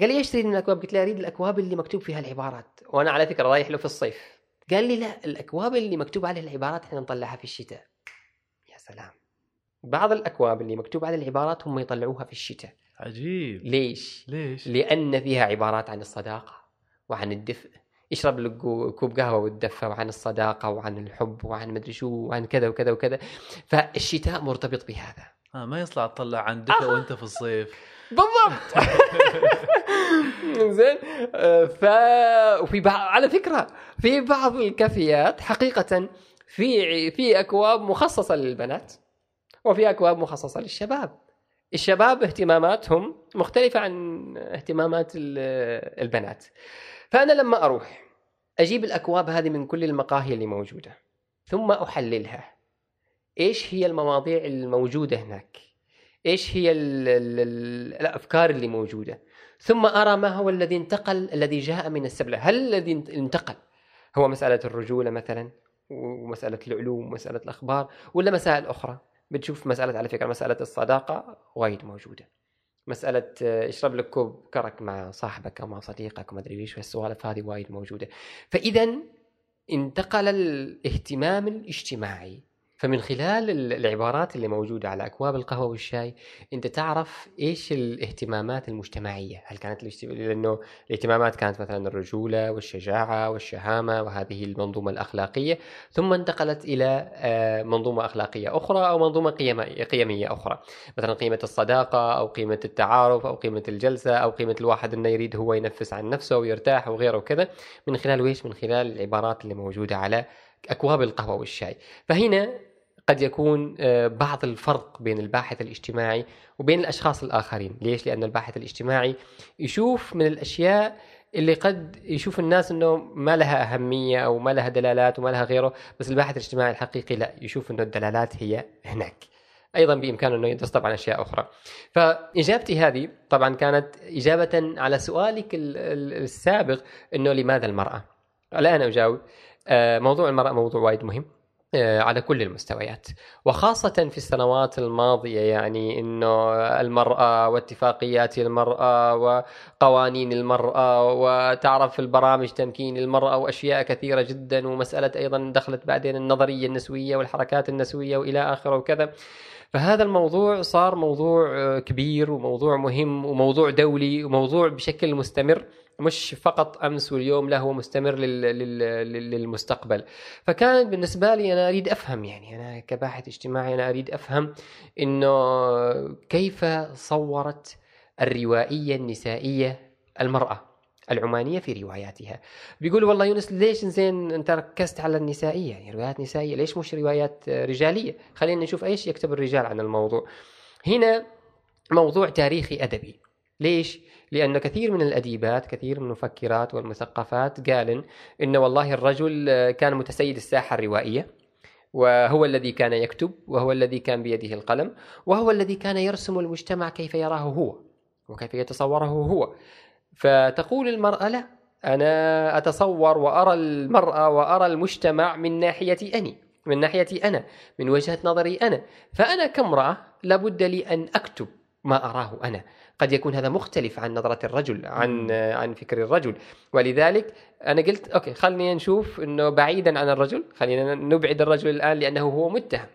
قال لي إيش تريد من الأكواب؟ قلت له أريد الأكواب اللي مكتوب فيها العبارات. وأنا على فكرة رايح له في الصيف. قال لي لا الأكواب اللي مكتوب عليها العبارات إحنا نطلعها في الشتاء. يا سلام. بعض الأكواب اللي مكتوب عليها العبارات هم يطلعوها في الشتاء. عجيب. ليش؟ ليش؟ لأن فيها عبارات عن الصداقة وعن الدفء. اشرب لك كو- كوب قهوة وتدفى وعن الصداقة وعن الحب وعن مدري شو وعن كذا وكذا وكذا. فالشتاء مرتبط بهذا. آه ما يصلح تطلع عن دفء وأنت في الصيف. [LAUGHS] بالضبط. [LAUGHS] زين. آه، ف وفي بعض على فكرة في بعض الكافيات حقيقة في في أكواب مخصصة للبنات. وفي أكواب مخصصة للشباب. الشباب اهتماماتهم مختلفة عن اهتمامات ال- البنات. فأنا لما أروح أجيب الأكواب هذه من كل المقاهي اللي موجودة ثم أحللها. إيش هي المواضيع الموجودة هناك؟ إيش هي ال ال ال الأفكار اللي موجودة؟ ثم أرى ما هو الذي انتقل الذي جاء من السبلة. هل الذي انت- انتقل هو مسألة الرجولة مثلا ومسألة العلوم ومسألة الأخبار ولا مسائل أخرى؟ بتشوف مسألة على فكرة مسألة الصداقة وايد موجودة. مسألة آه، اشرب لك كوب كرك مع صاحبك أو مع صديقك وما أدري إيش والسوالف هذه وايد موجودة. فإذا انتقل الاهتمام الاجتماعي فمن خلال ال- العبارات اللي موجودة على أكواب القهوة والشاي أنت تعرف إيش الاهتمامات المجتمعية. هل كانت. لأنه الاهتمامات كانت مثلا الرجولة والشجاعة والشهامة وهذه المنظومة الأخلاقية ثم انتقلت إلى آه، منظومة أخلاقية أخرى أو منظومة قيم- قيمية أخرى. مثلا قيمة الصداقة أو قيمة التعارف أو قيمة الجلسة أو قيمة الواحد أنه يريد هو ينفس عن نفسه ويرتاح وغيره وكذا. من خلال ويش من خلال العبارات اللي موجودة على أكواب القهوة والشاي. فهنا قد يكون آه، بعض الفرق بين الباحث الاجتماعي وبين الأشخاص الآخرين. ليش؟ لأن الباحث الاجتماعي يشوف من الأشياء اللي قد يشوف الناس إنه ما لها أهمية أو ما لها دلالات وما لها غيره بس الباحث الاجتماعي الحقيقي لا يشوف إنه الدلالات هي هناك. أيضا بإمكانه إنه يدرس طبعا أشياء أخرى. فإجابتي هذه طبعا كانت إجابة على سؤالك السابق إنه لماذا المرأة؟ الان أجاوب. آه، موضوع المرأة موضوع وايد مهم. على كل المستويات. وخاصة في السنوات الماضية يعني أنه المرأة واتفاقيات المرأة وقوانين المرأة وتعرف البرامج تمكين المرأة وأشياء كثيرة جدا ومسألة أيضا دخلت بعدين النظرية النسوية والحركات النسوية وإلى آخره وكذا. فهذا الموضوع صار موضوع آه، كبير وموضوع مهم وموضوع دولي وموضوع بشكل مستمر. مش فقط أمس واليوم لا هو مستمر للمستقبل. فكان بالنسبة لي أنا أريد أفهم يعني أنا كباحث اجتماعي أنا أريد أفهم إنه كيف صورت الروائية النسائية المرأة العمانية في رواياتها. بيقول والله يونس ليش زين أنت ركزت على النسائية؟ يعني روايات نسائية ليش مش روايات رجالية؟ خلينا نشوف إيش يكتب الرجال عن الموضوع. هنا موضوع تاريخي أدبي. ليش؟ لأن كثير من الأديبات كثير من المفكرات والمثقفات قال إن والله الرجل كان متسيد الساحة الروائية وهو الذي كان يكتب وهو الذي كان بيده القلم وهو الذي كان يرسم المجتمع كيف يراه هو وكيف يتصوره هو. فتقول المرأة لا أنا أتصور وأرى المرأة وأرى المجتمع من ناحيتي أني من ناحيتي أنا من وجهة نظري أنا. فأنا كامرأة لابد لي أن أكتب ما أراه أنا. قد يكون هذا مختلف عن نظرة الرجل عن عن فكر الرجل. ولذلك أنا قلت أوكي خلينا نشوف أنه بعيدا عن الرجل خلينا نبعد الرجل الآن لأنه هو متهم.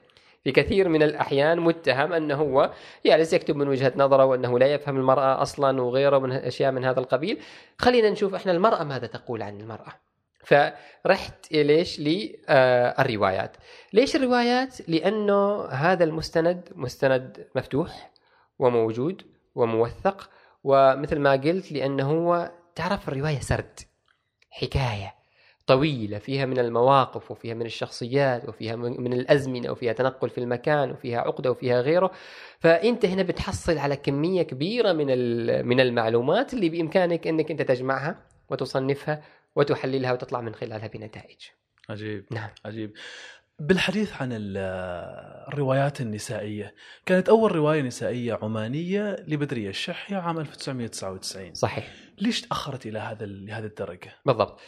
في كثير من الأحيان متهم أنه هو جالس يكتب من وجهة نظره وأنه لا يفهم المرأة أصلا وغيره من أشياء من هذا القبيل. خلينا نشوف إحنا المرأة ماذا تقول عن المرأة. فرحت ليش للروايات ليش الروايات؟ لأنه هذا المستند مستند مفتوح وموجود. وموثق ومثل ما قلت لأنه هو تعرف الرواية سرد حكاية طويلة فيها من المواقف وفيها من الشخصيات وفيها من الأزمنة وفيها تنقل في المكان وفيها عقدة وفيها غيره. فأنت هنا بتحصل على كمية كبيرة من من المعلومات اللي بإمكانك أنك أنت تجمعها وتصنفها وتحللها وتطلع من خلالها بنتائج. عجيب. نعم. عجيب. بالحديث عن الروايات النسائية. كانت أول رواية نسائية عمانية لبدرية الشحية عام 1999 صحيح. ليش تأخرت إلى هذا لهذه الدرجة؟ بالضبط.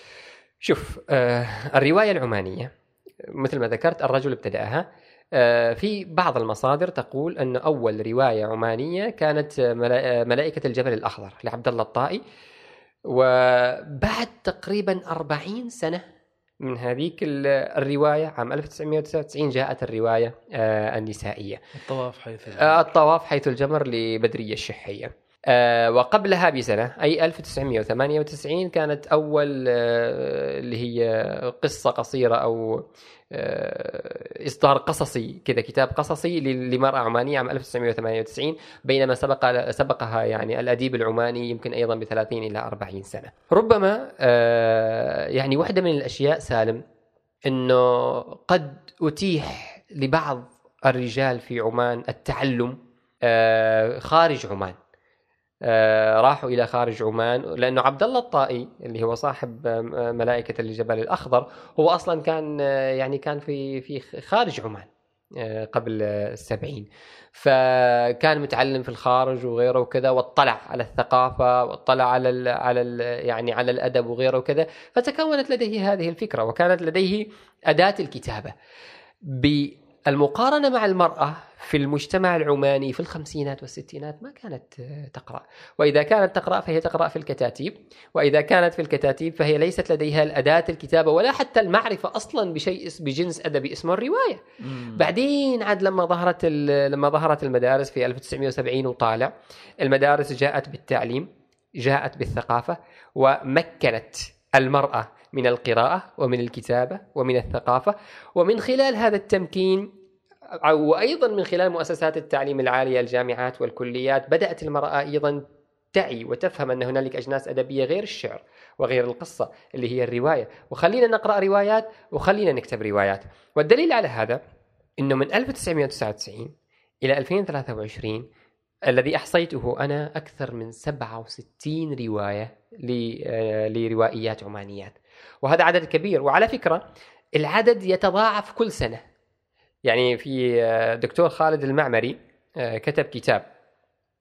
شوف آه الرواية العمانية مثل ما ذكرت الرجل ابتدأها آه في بعض المصادر تقول أن أول رواية عمانية كانت ملائكة الجبل الأخضر لعبد الله الطائي وبعد تقريبا 40 سنة من هذيك الرواية عام 1999 جاءت الرواية آه، النسائية. الطواف حيث الجمر. آه، الطواف حيث الجمر لبدرية الشحية. وقبلها بسنة أي 1998 كانت أول اللي هي قصة قصيرة أو آه، إصدار قصصي كذا كتاب قصصي لمرأة عمانية عام 1998 بينما سبق سبقها يعني الأديب العماني يمكن أيضا ب 30 إلى 40 سنة. ربما آه، يعني واحدة من الأشياء سالم إنه قد أتيح لبعض الرجال في عمان التعلم آه، خارج عمان آه، راحوا إلى خارج عمان لأنه عبد الله الطائي اللي هو صاحب آه، ملائكة الجبل الأخضر هو أصلا كان آه، يعني كان في في خارج عمان قبل السبعين. فكان متعلم في الخارج وغيره وكذا واطلع على الثقافة واطلع على ال على ال يعني على الأدب وغيره وكذا. فتكونت لديه هذه الفكرة وكانت لديه أداة الكتابة. المقارنة مع المرأة في المجتمع العماني في الخمسينات والستينات ما كانت تقرأ. وإذا كانت تقرأ فهي تقرأ في الكتاتيب. وإذا كانت في الكتاتيب فهي ليست لديها الأداة الكتابة ولا حتى المعرفة أصلا بشيء بجنس أدبي اسمه الرواية. مم. بعدين عاد لما ظهرت لما ظهرت المدارس في 1970 وطالع المدارس جاءت بالتعليم جاءت بالثقافة ومكنت المرأة من القراءة ومن الكتابة ومن الثقافة. ومن خلال هذا التمكين وأيضا من خلال مؤسسات التعليم العالية الجامعات والكليات بدأت المرأة أيضا تعي وتفهم أن هنالك أجناس أدبية غير الشعر وغير القصة اللي هي الرواية. وخلينا نقرأ روايات وخلينا نكتب روايات. والدليل على هذا أنه من 1999 إلى 2023 الذي أحصيته أنا أكثر من 67 رواية ل- آه، لروائيات عمانيات. وهذا عدد كبير. وعلى فكرة العدد يتضاعف كل سنة. يعني في آه، دكتور خالد المعمري آه، كتب كتاب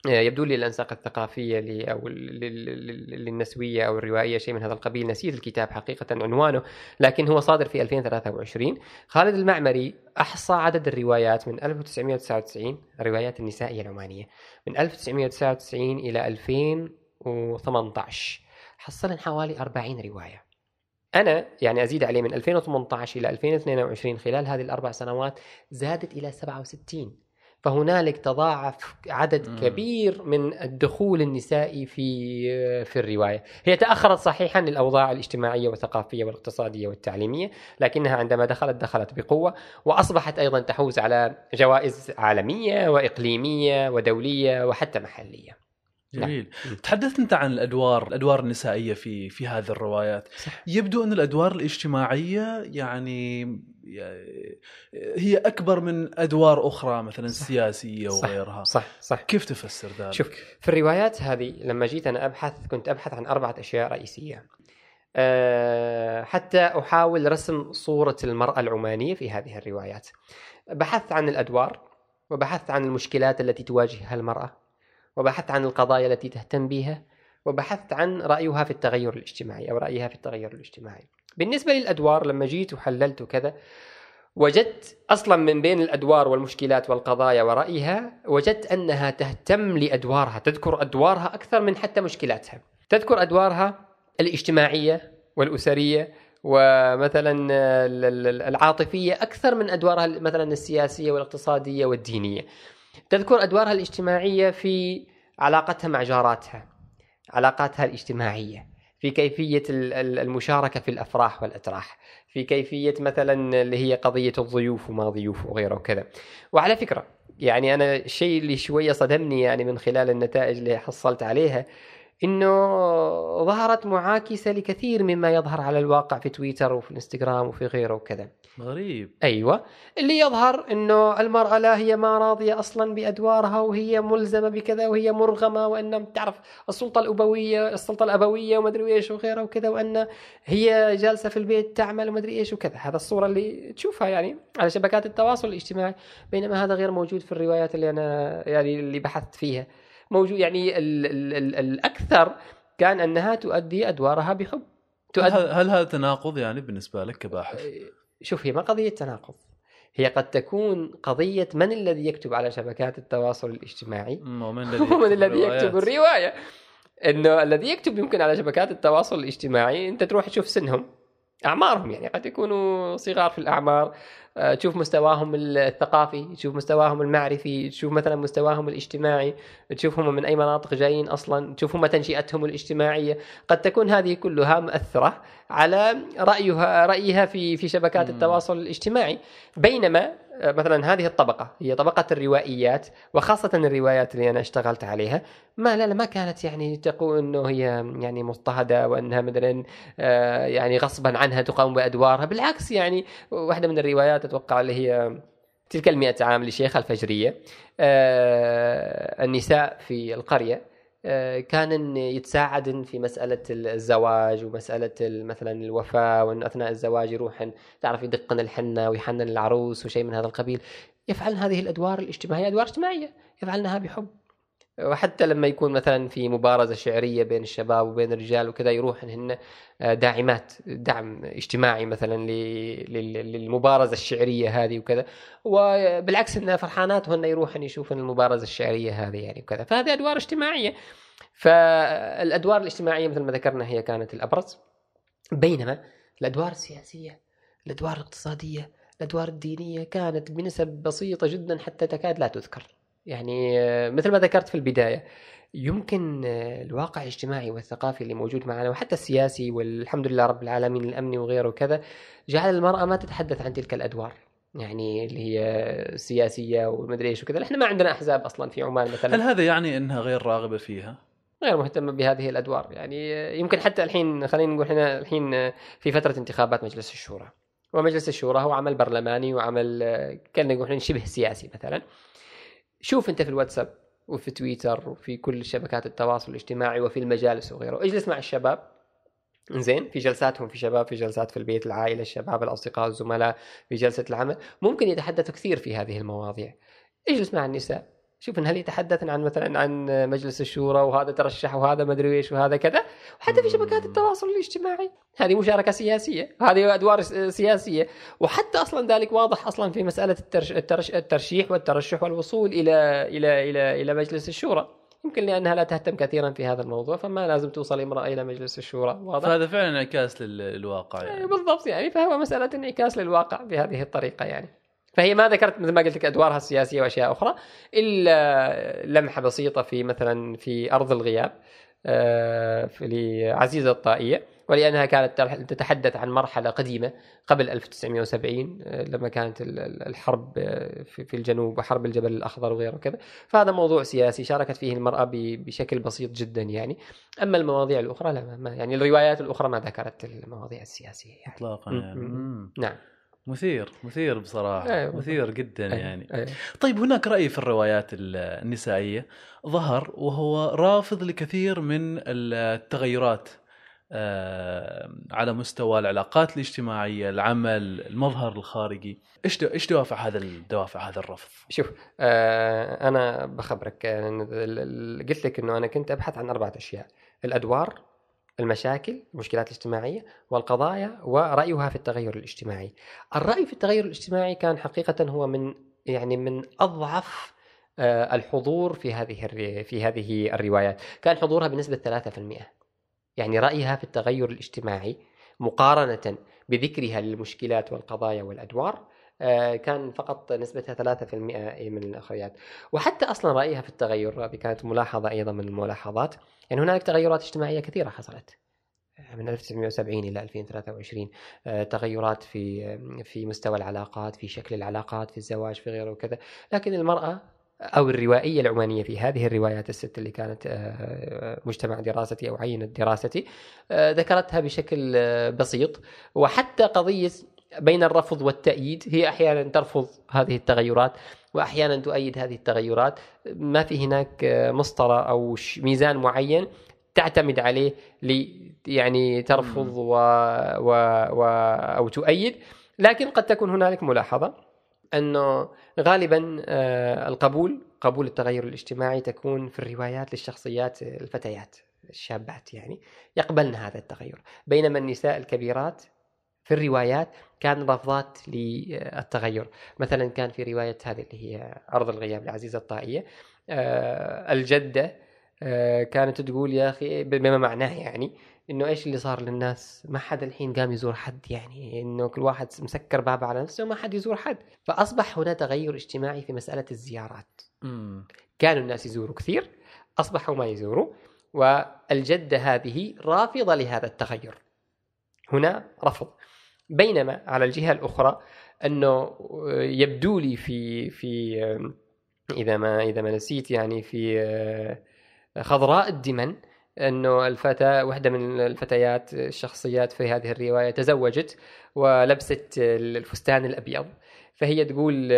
آه، يبدو لي الأنساق الثقافية أو للنسويه أو الروائية شيء من هذا القبيل. نسيت الكتاب حقيقة عنوانه لكن هو صادر في 2023 خالد المعمري أحصى عدد الروايات من 1999 الروايات النسائيه العمانية من 1999 إلى 2018 حصلن حوالي 40 رواية. أنا يعني أزيد عليه من 2018 إلى 2022 خلال هذه الأربع سنوات زادت إلى 67 فهنالك تضاعف عدد. كبير من الدخول النسائي في في الرواية، هي تأخرت صحيحا للأوضاع الاجتماعية والثقافية والاقتصادية والتعليمية، لكنها عندما دخلت دخلت بقوة وأصبحت أيضا تحوز على جوائز عالمية وإقليمية ودولية وحتى محلية. جميل نعم. تحدثت أنت عن الأدوار الأدوار النسائية في في هذه الروايات صح. يبدو أن الأدوار الاجتماعية يعني هي أكبر من أدوار أخرى مثلا صح. سياسية صح. وغيرها صح صح كيف تفسر ذلك شوف في الروايات هذه لما جيت أنا أبحث كنت أبحث عن أربعة أشياء رئيسية. أه حتى أحاول رسم صورة المرأة العمانية في هذه الروايات. بحثت عن الأدوار وبحثت عن المشكلات التي تواجهها المرأة وبحثت عن القضايا التي تهتم بها وبحثت عن رأيها في التغير الاجتماعي أو رأيها في التغير الاجتماعي. بالنسبة للأدوار لما جيت وحللت وكذا وجدت أصلا من بين الأدوار والمشكلات والقضايا ورأيها وجدت أنها تهتم لأدوارها تذكر أدوارها أكثر من حتى مشكلاتها تذكر أدوارها الاجتماعية والأسرية ومثلا ال- ال- العاطفية أكثر من أدوارها مثلا السياسية والاقتصادية والدينية تذكر أدوارها الاجتماعية في علاقتها مع جاراتها علاقاتها الاجتماعية في كيفية ال- ال- المشاركة في الأفراح والأتراح في كيفية مثلا اللي هي قضية الضيوف وما ضيوف وغيره وكذا. وعلى فكرة يعني أنا الشيء اللي شوية صدمني يعني من خلال النتائج اللي حصلت عليها إنه ظهرت معاكسة لكثير مما يظهر على الواقع في تويتر وفي الإنستغرام وفي غيره وكذا. غريب. أيوه. اللي يظهر إنه المرأة لا هي ما راضية أصلا بأدوارها وهي ملزمة بكذا وهي مرغمة وأن تعرف السلطة الأبوية السلطة الأبوية وما أدري إيش وغيرها وكذا وأن هي جالسة في البيت تعمل وما أدري إيش وكذا. هذا الصورة اللي تشوفها يعني على شبكات التواصل الاجتماعي بينما هذا غير موجود في الروايات اللي أنا يعني اللي بحثت فيها. موجود يعني ال ال ال الأكثر كان أنها تؤدي أدوارها بحب. هل, تؤدي هل هذا تناقض يعني بالنسبة لك كباحث؟ شوف هي ما قضية تناقض. هي قد تكون قضية من الذي يكتب على شبكات التواصل الاجتماعي؟ ومن [LAUGHS] الذي ومن الذي؟ يكتب الرواية. إنه الذي يكتب يمكن على شبكات التواصل الاجتماعي أنت تروح تشوف سنهم. أعمارهم يعني قد يكونوا صغار في الأعمار آه، تشوف مستواهم الثقافي تشوف مستواهم المعرفي تشوف مثلا مستواهم الاجتماعي تشوف هم من أي مناطق جايين أصلا تشوف هم تنشئتهم الاجتماعية قد تكون هذه كلها مؤثره على رايها رأيها في في شبكات. التواصل الاجتماعي بينما مثلا هذه الطبقة هي طبقة الروائيات وخاصة الروايات اللي أنا اشتغلت عليها ما لا لا ما كانت يعني تقول إنه هي يعني مضطهدة وإنها مثلا آه، يعني غصبا عنها تقوم بأدوارها. بالعكس يعني واحدة من الروايات أتوقع اللي هي تلك المئة عام لشيخة الفجرية آه، النساء في القرية. آه، كان يتساعدن في مسألة الزواج ومسألة مثلا الوفاة وأن أثناء الزواج يروحن تعرف يدقن الحنة ويحنن العروس وشيء من هذا القبيل. يفعلن هذه الأدوار الاجتماعية أدوار اجتماعية. يفعلنها بحب. وحتى لما يكون مثلا في مبارزة شعرية بين الشباب وبين الرجال وكذا يروحن هن آه، داعمات دعم اجتماعي مثلا ل- لل- للمبارزة الشعرية هذه وكذا. وبالعكس ان فرحانات وهن يروحن يشوفن المبارزة الشعرية هذه يعني وكذا. فهذه أدوار اجتماعية. فالأدوار الاجتماعية مثل ما ذكرنا هي كانت الأبرز. بينما الأدوار السياسية الأدوار الاقتصادية الأدوار الدينية كانت بنسب بسيطة جدا حتى تكاد لا تذكر. يعني آه، مثل ما ذكرت في البداية يمكن آه، الواقع الاجتماعي والثقافي اللي موجود معنا وحتى السياسي والحمد لله رب العالمين الأمني وغيره وكذا جعل المرأة ما تتحدث عن تلك الأدوار يعني اللي هي سياسية ومدري إيش وكذا. إحنا ما عندنا أحزاب أصلا في عمان مثلا. هل هذا يعني إنها غير راغبة فيها؟ غير مهتمة بهذه الأدوار يعني يمكن حتى الحين خلينا نقول إحنا الحين في فترة انتخابات مجلس الشورى. ومجلس الشورى هو عمل برلماني وعمل كان نقول شبه سياسي مثلا. شوف انت في الواتساب وفي تويتر وفي كل شبكات التواصل الاجتماعي وفي المجالس وغيره. اجلس مع الشباب. زين في جلساتهم في شباب في جلسات في البيت العائلة الشباب الأصدقاء الزملاء في جلسة العمل. ممكن يتحدثوا كثير في هذه المواضيع. اجلس مع النساء. شوف هل يتحدثن عن مثلا عن مجلس الشورى وهذا ترشح وهذا ما أدري إيش وهذا كذا وحتى في شبكات التواصل الاجتماعي. هذه مشاركه سياسية هذه أدوار سياسية. وحتى أصلا ذلك واضح أصلا في مسألة الترش الترش الترشيح والترشح والوصول إلى إلى إلى إلى مجلس الشورى. يمكن لأنها لا تهتم كثيرا في هذا الموضوع فما لازم توصل امرأة إلى مجلس الشورى. واضح؟ فهذا فعلا انعكاس للواقع يعني. بالضبط يعني فهو مسألة انعكاس للواقع بهذه الطريقة يعني. فهي ما ذكرت مثل ما قلت لك أدوارها السياسية وأشياء أخرى إلا لمحة بسيطة في مثلا في أرض الغياب آه، لعزيزة الطائية ولأنها كانت تتحدث عن مرحلة قديمة قبل 1970 آه، لما كانت الحرب آه، في الجنوب وحرب الجبل الأخضر وغيره وكذا فهذا موضوع سياسي شاركت فيه المرأة بشكل بسيط جدا يعني أما المواضيع الأخرى لا ما يعني الروايات الأخرى ما ذكرت المواضيع السياسية يعني. اطلاقا يعني. نعم مثير مثير بصراحة أيوة. مثير جدا أيوة. يعني أيوة. طيب هناك رأي في الروايات النسائية ظهر وهو رافض لكثير من التغيرات آه، على مستوى العلاقات الاجتماعية، العمل، المظهر الخارجي، إيش إيش دوافع هذا الدوافع هذا الرفض؟ شوف آه أنا بخبرك قلت لك إنه أنا كنت أبحث عن أربعة أشياء، الأدوار المشاكل المشكلات الاجتماعية والقضايا ورأيها في التغير الاجتماعي. الرأي في التغير الاجتماعي كان حقيقة هو من يعني من أضعف آه، الحضور في هذه في هذه الروايات. كان حضورها بنسبة 3% يعني رأيها في التغير الاجتماعي مقارنة بذكرها للمشكلات والقضايا والأدوار كان فقط نسبتها 3% من الأخريات وحتى أصلا رأيها في التغير هذه كانت ملاحظة أيضا من الملاحظات يعني هنالك تغيرات اجتماعية كثيرة حصلت. من 1970 إلى 2023 آه، تغيرات في في مستوى العلاقات في شكل العلاقات في الزواج في غيره وكذا. لكن المرأة أو الروائية العمانية في هذه الروايات الست اللي كانت آه، مجتمع دراستي أو عينه دراستي ذكرتها بشكل بسيط. وحتى قضية بين الرفض والتأييد هي أحيانا ترفض هذه التغيرات وأحيانا تؤيد هذه التغيرات. ما في هناك مسطرة أو ميزان معين تعتمد عليه لي يعني ترفض و... و... و... أو تؤيد. لكن قد تكون هنالك ملاحظة أنه غالبا آه، القبول قبول التغير الاجتماعي تكون في الروايات للشخصيات الفتيات الشابات يعني يقبلن هذا التغير. بينما النساء الكبيرات في الروايات كان رفضات للتغير. مثلا كان في رواية هذه اللي هي أرض الغياب لعزيزة الطائية. آه، الجدة آه، كانت تقول يا أخي بما معناه يعني إنه إيش اللي صار للناس؟ ما حد الحين قام يزور حد يعني إنه كل واحد مسكر بابه على نفسه وما حد يزور حد. فأصبح هنا تغير اجتماعي في مسألة الزيارات. م. كانوا الناس يزوروا كثير أصبحوا ما يزوروا والجدة هذه رافضة لهذا التغير. هنا رفض. بينما على الجهة الأخرى أنه يبدو لي في في إذا ما إذا ما نسيت يعني في خضراء الدمن أنه الفتاه واحدة من الفتيات الشخصيات في هذه الرواية تزوجت ولبست الفستان الأبيض فهي تقول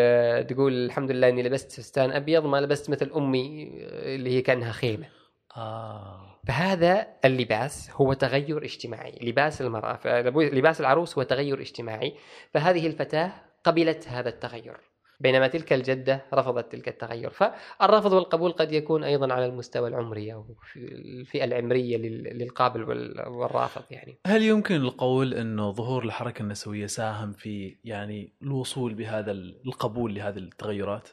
تقول الحمد لله إني لبست فستان أبيض ما لبست مثل أمي اللي هي كأنها خيمة آه. فهذا اللباس هو تغير اجتماعي. لباس المرأة لباس العروس هو تغير اجتماعي. فهذه الفتاة قبلت هذا التغير. بينما تلك الجدة رفضت تلك التغير. فالرفض والقبول قد يكون أيضا على المستوى العمري أو الفئة العمرية للقابل والرافض يعني. هل يمكن القول أنه ظهور الحركة النسوية ساهم في يعني الوصول بهذا القبول لهذه التغيرات؟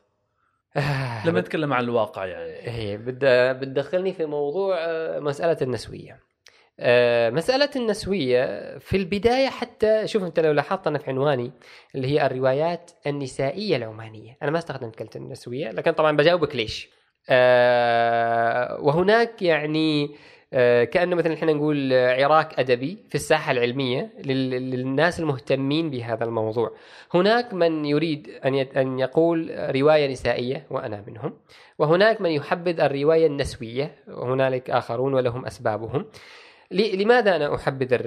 آه، لما نتكلم عن الواقع يعني. هي بتدخلني في موضوع آه، مسألة النسوية. آه، مسألة النسوية في البداية حتى شوف أنت لو لاحظت أنا في عنواني اللي هي الروايات النسائية العمانية. أنا ما استخدمت كلمة النسوية لكن طبعا بجاوبك ليش. وهناك يعني كأنه مثلا إحنا نقول عراك أدبي في الساحة العلمية للناس المهتمين بهذا الموضوع. هناك من يريد أن أن يقول رواية نسائية وأنا منهم، وهناك من يحبذ الرواية النسوية وهنالك آخرون ولهم أسبابهم. لماذا أنا أحبذ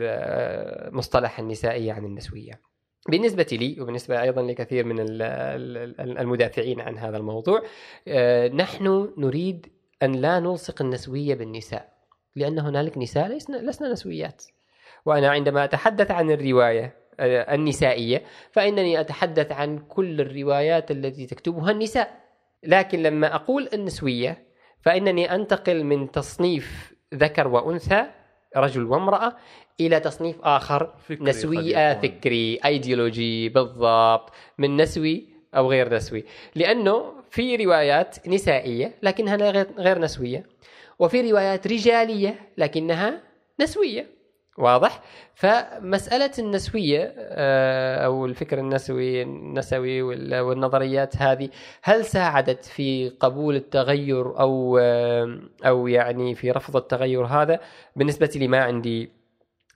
مصطلح النسائيه عن النسوية؟ بالنسبة لي وبالنسبة أيضا لكثير من المدافعين عن هذا الموضوع آه، نحن نريد أن لا نلصق النسوية بالنساء لأن هنالك نساء لسنا نسويات. وأنا عندما أتحدث عن الرواية آه، النسائية فإنني أتحدث عن كل الروايات التي تكتبها النساء. لكن لما أقول النسوية فإنني أنتقل من تصنيف ذكر وأنثى رجل وامرأة إلى تصنيف آخر فكري نسوي آه فكري أيديولوجي بالضبط من نسوي أو غير نسوي. لأنه في روايات نسائية لكنها غير نسوية. وفي روايات رجالية لكنها نسوية. واضح؟ فمسألة النسوية آه، أو الفكر النسوي النسوي والنظريات هذه هل ساعدت في قبول التغير أو آه، أو يعني في رفض التغير هذا؟ بالنسبة لي ما عندي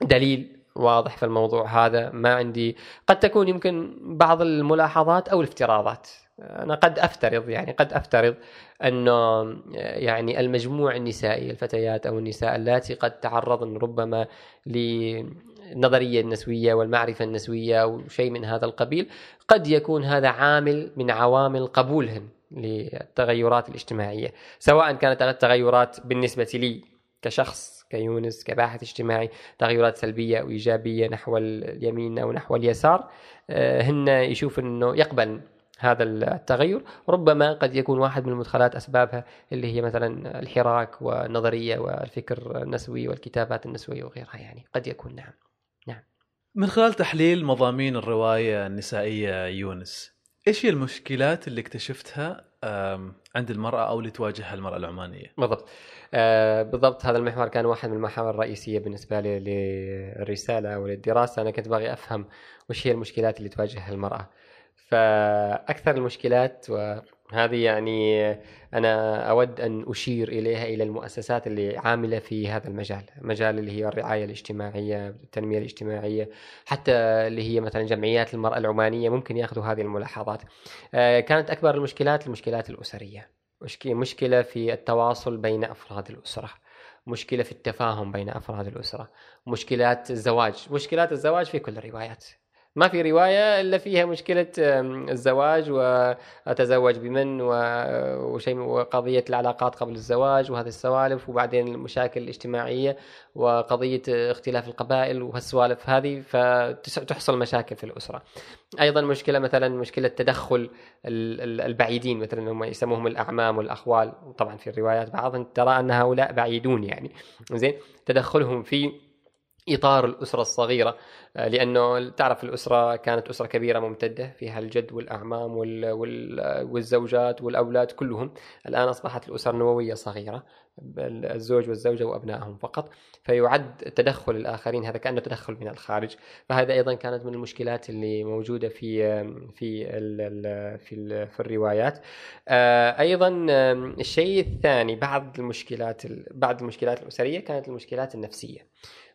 دليل واضح في الموضوع هذا ما عندي قد تكون يمكن بعض الملاحظات أو الافتراضات. أنا قد أفترض يعني قد أفترض أنه يعني المجموع النسائي الفتيات أو النساء اللاتي قد تعرضن ربما للنظرية النسوية والمعرفة النسوية أو شيء من هذا القبيل قد يكون هذا عامل من عوامل قبولهم للتغيرات الاجتماعية سواء كانت التغيرات بالنسبة لي كشخص كيونس كباحث اجتماعي تغيرات سلبية أو إيجابية نحو اليمين أو نحو اليسار آه، هن يشوف أنه يقبل هذا التغير. ربما قد يكون واحد من المدخلات أسبابها اللي هي مثلا الحراك والنظرية والفكر النسوي والكتابات النسوية وغيرها يعني. قد يكون نعم. نعم. من خلال تحليل مضامين الرواية النسائية يونس إيش هي المشكلات اللي اكتشفتها عند المرأة أو اللي تواجهها المرأة العمانية؟ بالضبط. آه بالضبط هذا المحور كان واحد من المحاور الرئيسية بالنسبة لي للرسالة أو للدراسة. أنا كنت باغي أفهم وش هي المشكلات اللي تواجهها المرأة. فأكثر المشكلات وهذه يعني أنا أود أن أشير إليها إلى المؤسسات اللي عاملة في هذا المجال مجال اللي هي الرعاية الاجتماعية التنمية الاجتماعية حتى اللي هي مثلا جمعيات المرأة العمانية ممكن يأخذوا هذه الملاحظات. آه، كانت أكبر المشكلات المشكلات الأسرية. مشكلة في التواصل بين أفراد الأسرة. مشكلة في التفاهم بين أفراد الأسرة. مشكلات الزواج. مشكلات الزواج في كل الروايات. ما في رواية إلا فيها مشكلة الزواج وأتزوج بمن وشيء وقضية العلاقات قبل الزواج وهذه السوالف وبعدين المشاكل الاجتماعية وقضية اختلاف القبائل وهالسوالف هذه فتحصل مشاكل في الأسرة. أيضا مشكلة مثلا مشكلة تدخل البعيدين مثلا هم يسموهم الأعمام والأخوال طبعا في الروايات بعض ترى أن هؤلاء بعيدون يعني زين تدخلهم في إطار الأسرة الصغيرة. آه، لأنه تعرف الأسرة كانت أسرة كبيرة ممتدة فيها الجد والأعمام والزوجات والأولاد كلهم. الآن أصبحت الاسر نووية صغيرة. الزوج والزوجة وأبنائهم فقط فيعد تدخل الآخرين هذا كأنه تدخل من الخارج. فهذا أيضا كانت من المشكلات اللي موجودة في في ال في ال في الروايات. آه، أيضا الشيء الثاني بعض المشكلات بعض المشكلات الأسرية كانت المشكلات النفسية.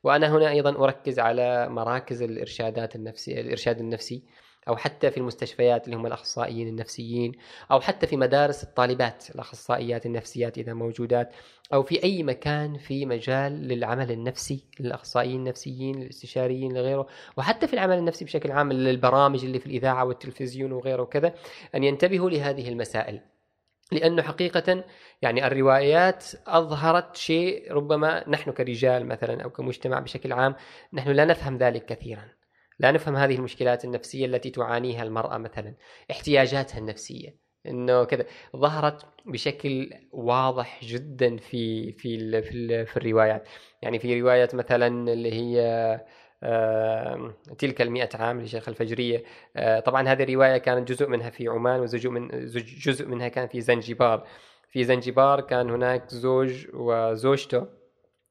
وأنا هنا أيضا أركز على مراكز الإرشادات النفسي الإرشاد النفسي. أو حتى في المستشفيات اللي هم الأخصائيين النفسيين أو حتى في مدارس الطالبات الأخصائيات النفسيات إذا موجودات أو في أي مكان في مجال للعمل النفسي للاخصائيين النفسيين الاستشاريين لغيره وحتى في العمل النفسي بشكل عام للبرامج اللي في الإذاعة والتلفزيون وغيره وكذا أن ينتبهوا لهذه المسائل. لأنه حقيقة يعني الروايات أظهرت شيء ربما نحن كرجال مثلا أو كمجتمع بشكل عام نحن لا نفهم ذلك كثيرا. لا نفهم هذه المشكلات النفسية التي تعانيها المرأة مثلا احتياجاتها النفسية إنه كذا. ظهرت بشكل واضح جدا في في في, في الروايات. يعني في رواية مثلا اللي هي آه، تلك المئة عام لشيخ الفجرية آه، طبعا هذه الرواية كانت جزء منها في عمان وجزء من جزء منها كان في زنجبار. في زنجبار كان هناك زوج وزوجته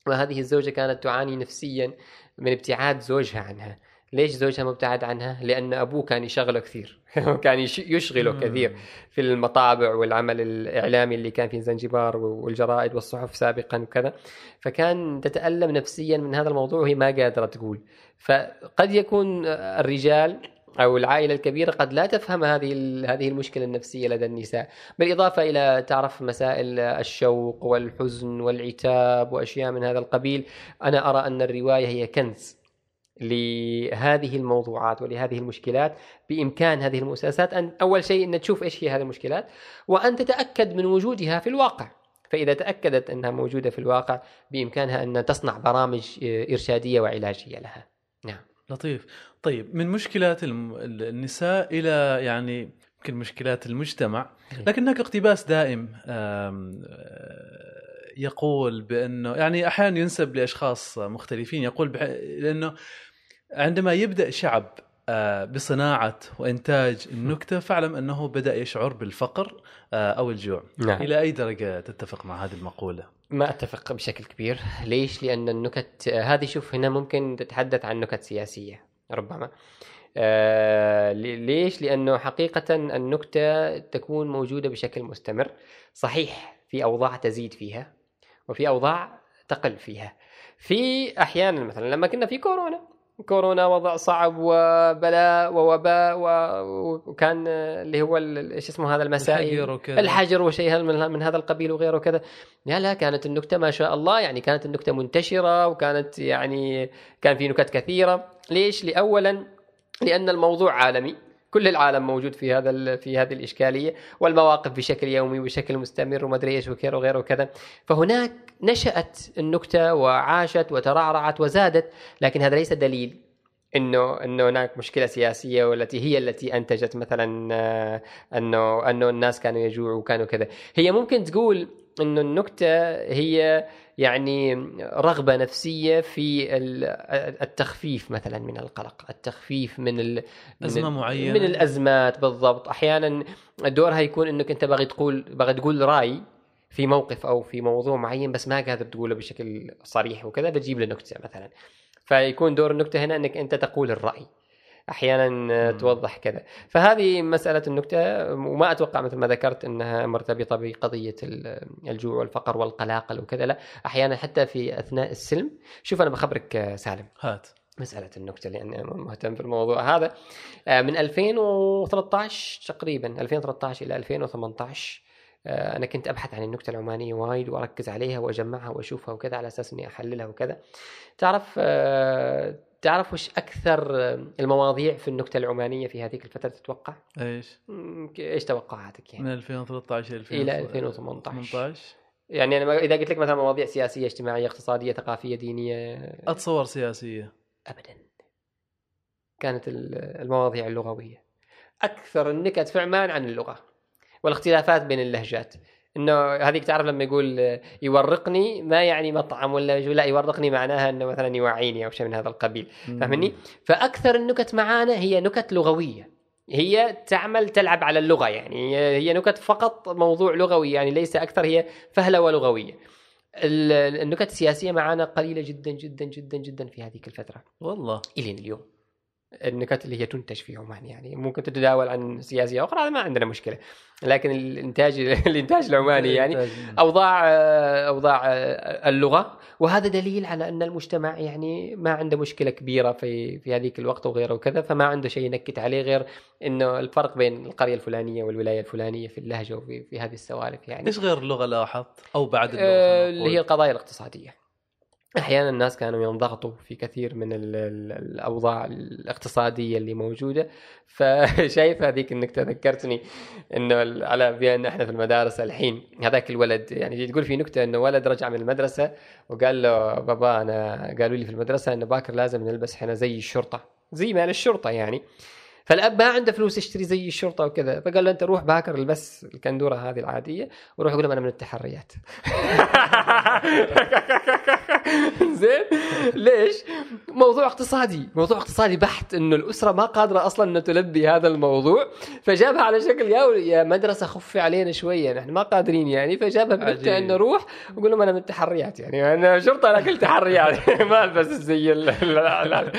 وهذه الزوجة كانت تعاني نفسيا من ابتعاد زوجها عنها. ليش زوجها مبتعد عنها؟ لأن أبوه كان يشغله كثير. [LAUGHS] كان يشغله كثير في المطابع والعمل الإعلامي اللي كان في زنجبار والجرائد والصحف سابقا وكذا. فكان تتألم نفسيا من هذا الموضوع وهي ما قادرة تقول. فقد يكون الرجال أو العائلة الكبيرة قد لا تفهم هذه هذه المشكلة النفسية لدى النساء. بالإضافة إلى تعرف مسائل الشوق والحزن والعتاب وأشياء من هذا القبيل أنا أرى أن الرواية هي كنز. لهذه الموضوعات ولهذه المشكلات بإمكان هذه المؤسسات أن أول شيء إن تشوف إيش هي هذه المشكلات وأن تتأكد من وجودها في الواقع. فإذا تأكدت أنها موجودة في الواقع بإمكانها أن تصنع برامج إرشادية وعلاجية لها. نعم. لطيف. طيب من مشكلات النساء إلى يعني يمكن مشكلات المجتمع لكن هناك اقتباس دائم آه، يقول بأنه يعني أحيانا ينسب لأشخاص مختلفين يقول بح... لأنه عندما يبدأ شعب آه، بصناعة وإنتاج النكتة فاعلم أنه بدأ يشعر بالفقر آه، أو الجوع. نعم. إلى أي درجة تتفق مع هذه المقولة؟ ما أتفق بشكل كبير. ليش؟ لأن النكت هذه شوف هنا ممكن تتحدث عن نكت سياسية ربما. آه ليش؟ لأنه حقيقة النكتة تكون موجودة بشكل مستمر. صحيح في أوضاع تزيد فيها وفي أوضاع تقل فيها. في أحيانا مثلا لما كنا في كورونا كورونا وضع صعب وبلاء ووباء وكان اللي هو إيش اسمه هذا المسائل؟ الحجر وكذا. الحجر وشيء من هذا القبيل وغيره وكذا. لا لا كانت النكتة ما شاء الله يعني كانت النكتة منتشرة وكانت يعني كان في نكت كثيرة. ليش؟ لاولا لأن الموضوع عالمي. كل العالم موجود في هذا في هذه الإشكالية والمواقف بشكل يومي وبشكل مستمر وما أدري إيش وكذا وغيره وكذا. فهناك نشأت النكتة وعاشت وترعرعت وزادت لكن هذا ليس دليل إنه انه هناك مشكلة سياسية والتي هي التي أنتجت مثلا آه، انه أنه الناس كانوا يجوعوا وكانوا كذا. هي ممكن تقول إنه النكتة هي يعني رغبة نفسية في ال- التخفيف مثلا من القلق التخفيف من ال من معينة. من الأزمات بالضبط. أحيانا دورها يكون إنك أنت باغي تقول باغي تقول رأي في موقف أو في موضوع معين بس ما قادر تقوله بشكل صريح وكذا بتجيب له نكتة مثلا. فيكون دور النكتة هنا إنك أنت تقول الرأي. أحيانا. توضح كذا. فهذه مسألة النكتة وما أتوقع مثل ما ذكرت أنها مرتبطة بقضية ال- الجوع والفقر والقلاقل وكذا لا أحيانا حتى في أثناء السلم. شوف أنا بخبرك سالم. هات. مسألة النكتة لأني مهتم في الموضوع هذا. آه، من 2013 تقريبا 2013 إلى 2018 آه، أنا كنت أبحث عن النكتة العمانية وايد وأركز عليها وأجمعها وأشوفها وكذا على أساس إني أحللها وكذا. تعرف آه، تعرف وش أكثر آه، المواضيع في النكتة العمانية في هذيك الفترة تتوقع؟ إيش؟ إيش توقعاتك يعني؟ من 2013 إلى 2018. 18 يعني أنا إذا قلت لك مثلا مواضيع سياسية اجتماعية اقتصادية ثقافية دينية. أتصور سياسية. ابدا. كانت ال- المواضيع اللغوية. أكثر النكت في عمان عن اللغة. والاختلافات بين اللهجات. إنه هذيك تعرف لما يقول يورقني ما يعني مطعم ولا لا يورقني معناها إنه مثلا يوعيني أو شيء من هذا القبيل فاهمني؟ فأكثر النكت معانا هي نكت لغوية هي تعمل تلعب على اللغة يعني هي نكت فقط موضوع لغوي يعني ليس أكثر هي فهلوة لغوية. ال- النكت السياسية معانا قليلة جدا جدا جدا جدا في هذيك الفترة. والله. الين اليوم. النكت اللي هي تنتج في عمان يعني. ممكن تتداول عن سياسية أخرى هذا ما عندنا مشكلة. لكن الإنتاج [LAUGHS] الإنتاج العماني يعني أوضاع أوضاع اللغة. وهذا دليل على أن المجتمع يعني ما عنده مشكلة كبيرة في في هذيك الوقت وغيره وكذا فما عنده شيء ينكت عليه غير إنه الفرق بين القرية الفلانية والولاية الفلانية في اللهجة وفي في هذه السوالف يعني. إيش غير اللغة لاحظت؟ أو بعد اللغة آه، اللي؟ هي القضايا الاقتصادية. أحيانا الناس كانوا ينضغطوا في كثير من ال- ال- الأوضاع الاقتصادية اللي موجودة. [LAUGHS] فشايف هذيك انك تذكرتني إنه على بان إحنا في المدارس الحين هذاك الولد يعني تقول في نكتة إنه ولد رجع من المدرسة وقال له بابا أنا قالوا لي في المدرسة إنه باكر لازم نلبس إحنا زي الشرطة زي مال الشرطة يعني. فالأب ما عنده فلوس يشتري زي الشرطة وكذا. فقال له أنت روح باكر البس الكندورة هذه العادية وروح قول لهم أنا من التحريات. [LAUGHS] زين؟ ليش؟ موضوع اقتصادي. موضوع اقتصادي بحت إنه الأسرة ما قادرة أصلا إنها تلبي هذا الموضوع. فجابها على شكل يا يا مدرسة خفي علينا شوية. نحن ما قادرين يعني. فجابها عجيب. إنه روح وقول لهم أنا من التحريات يعني. أنا شرطة لكن تحريات. [LAUGHS] ما ألبس ال-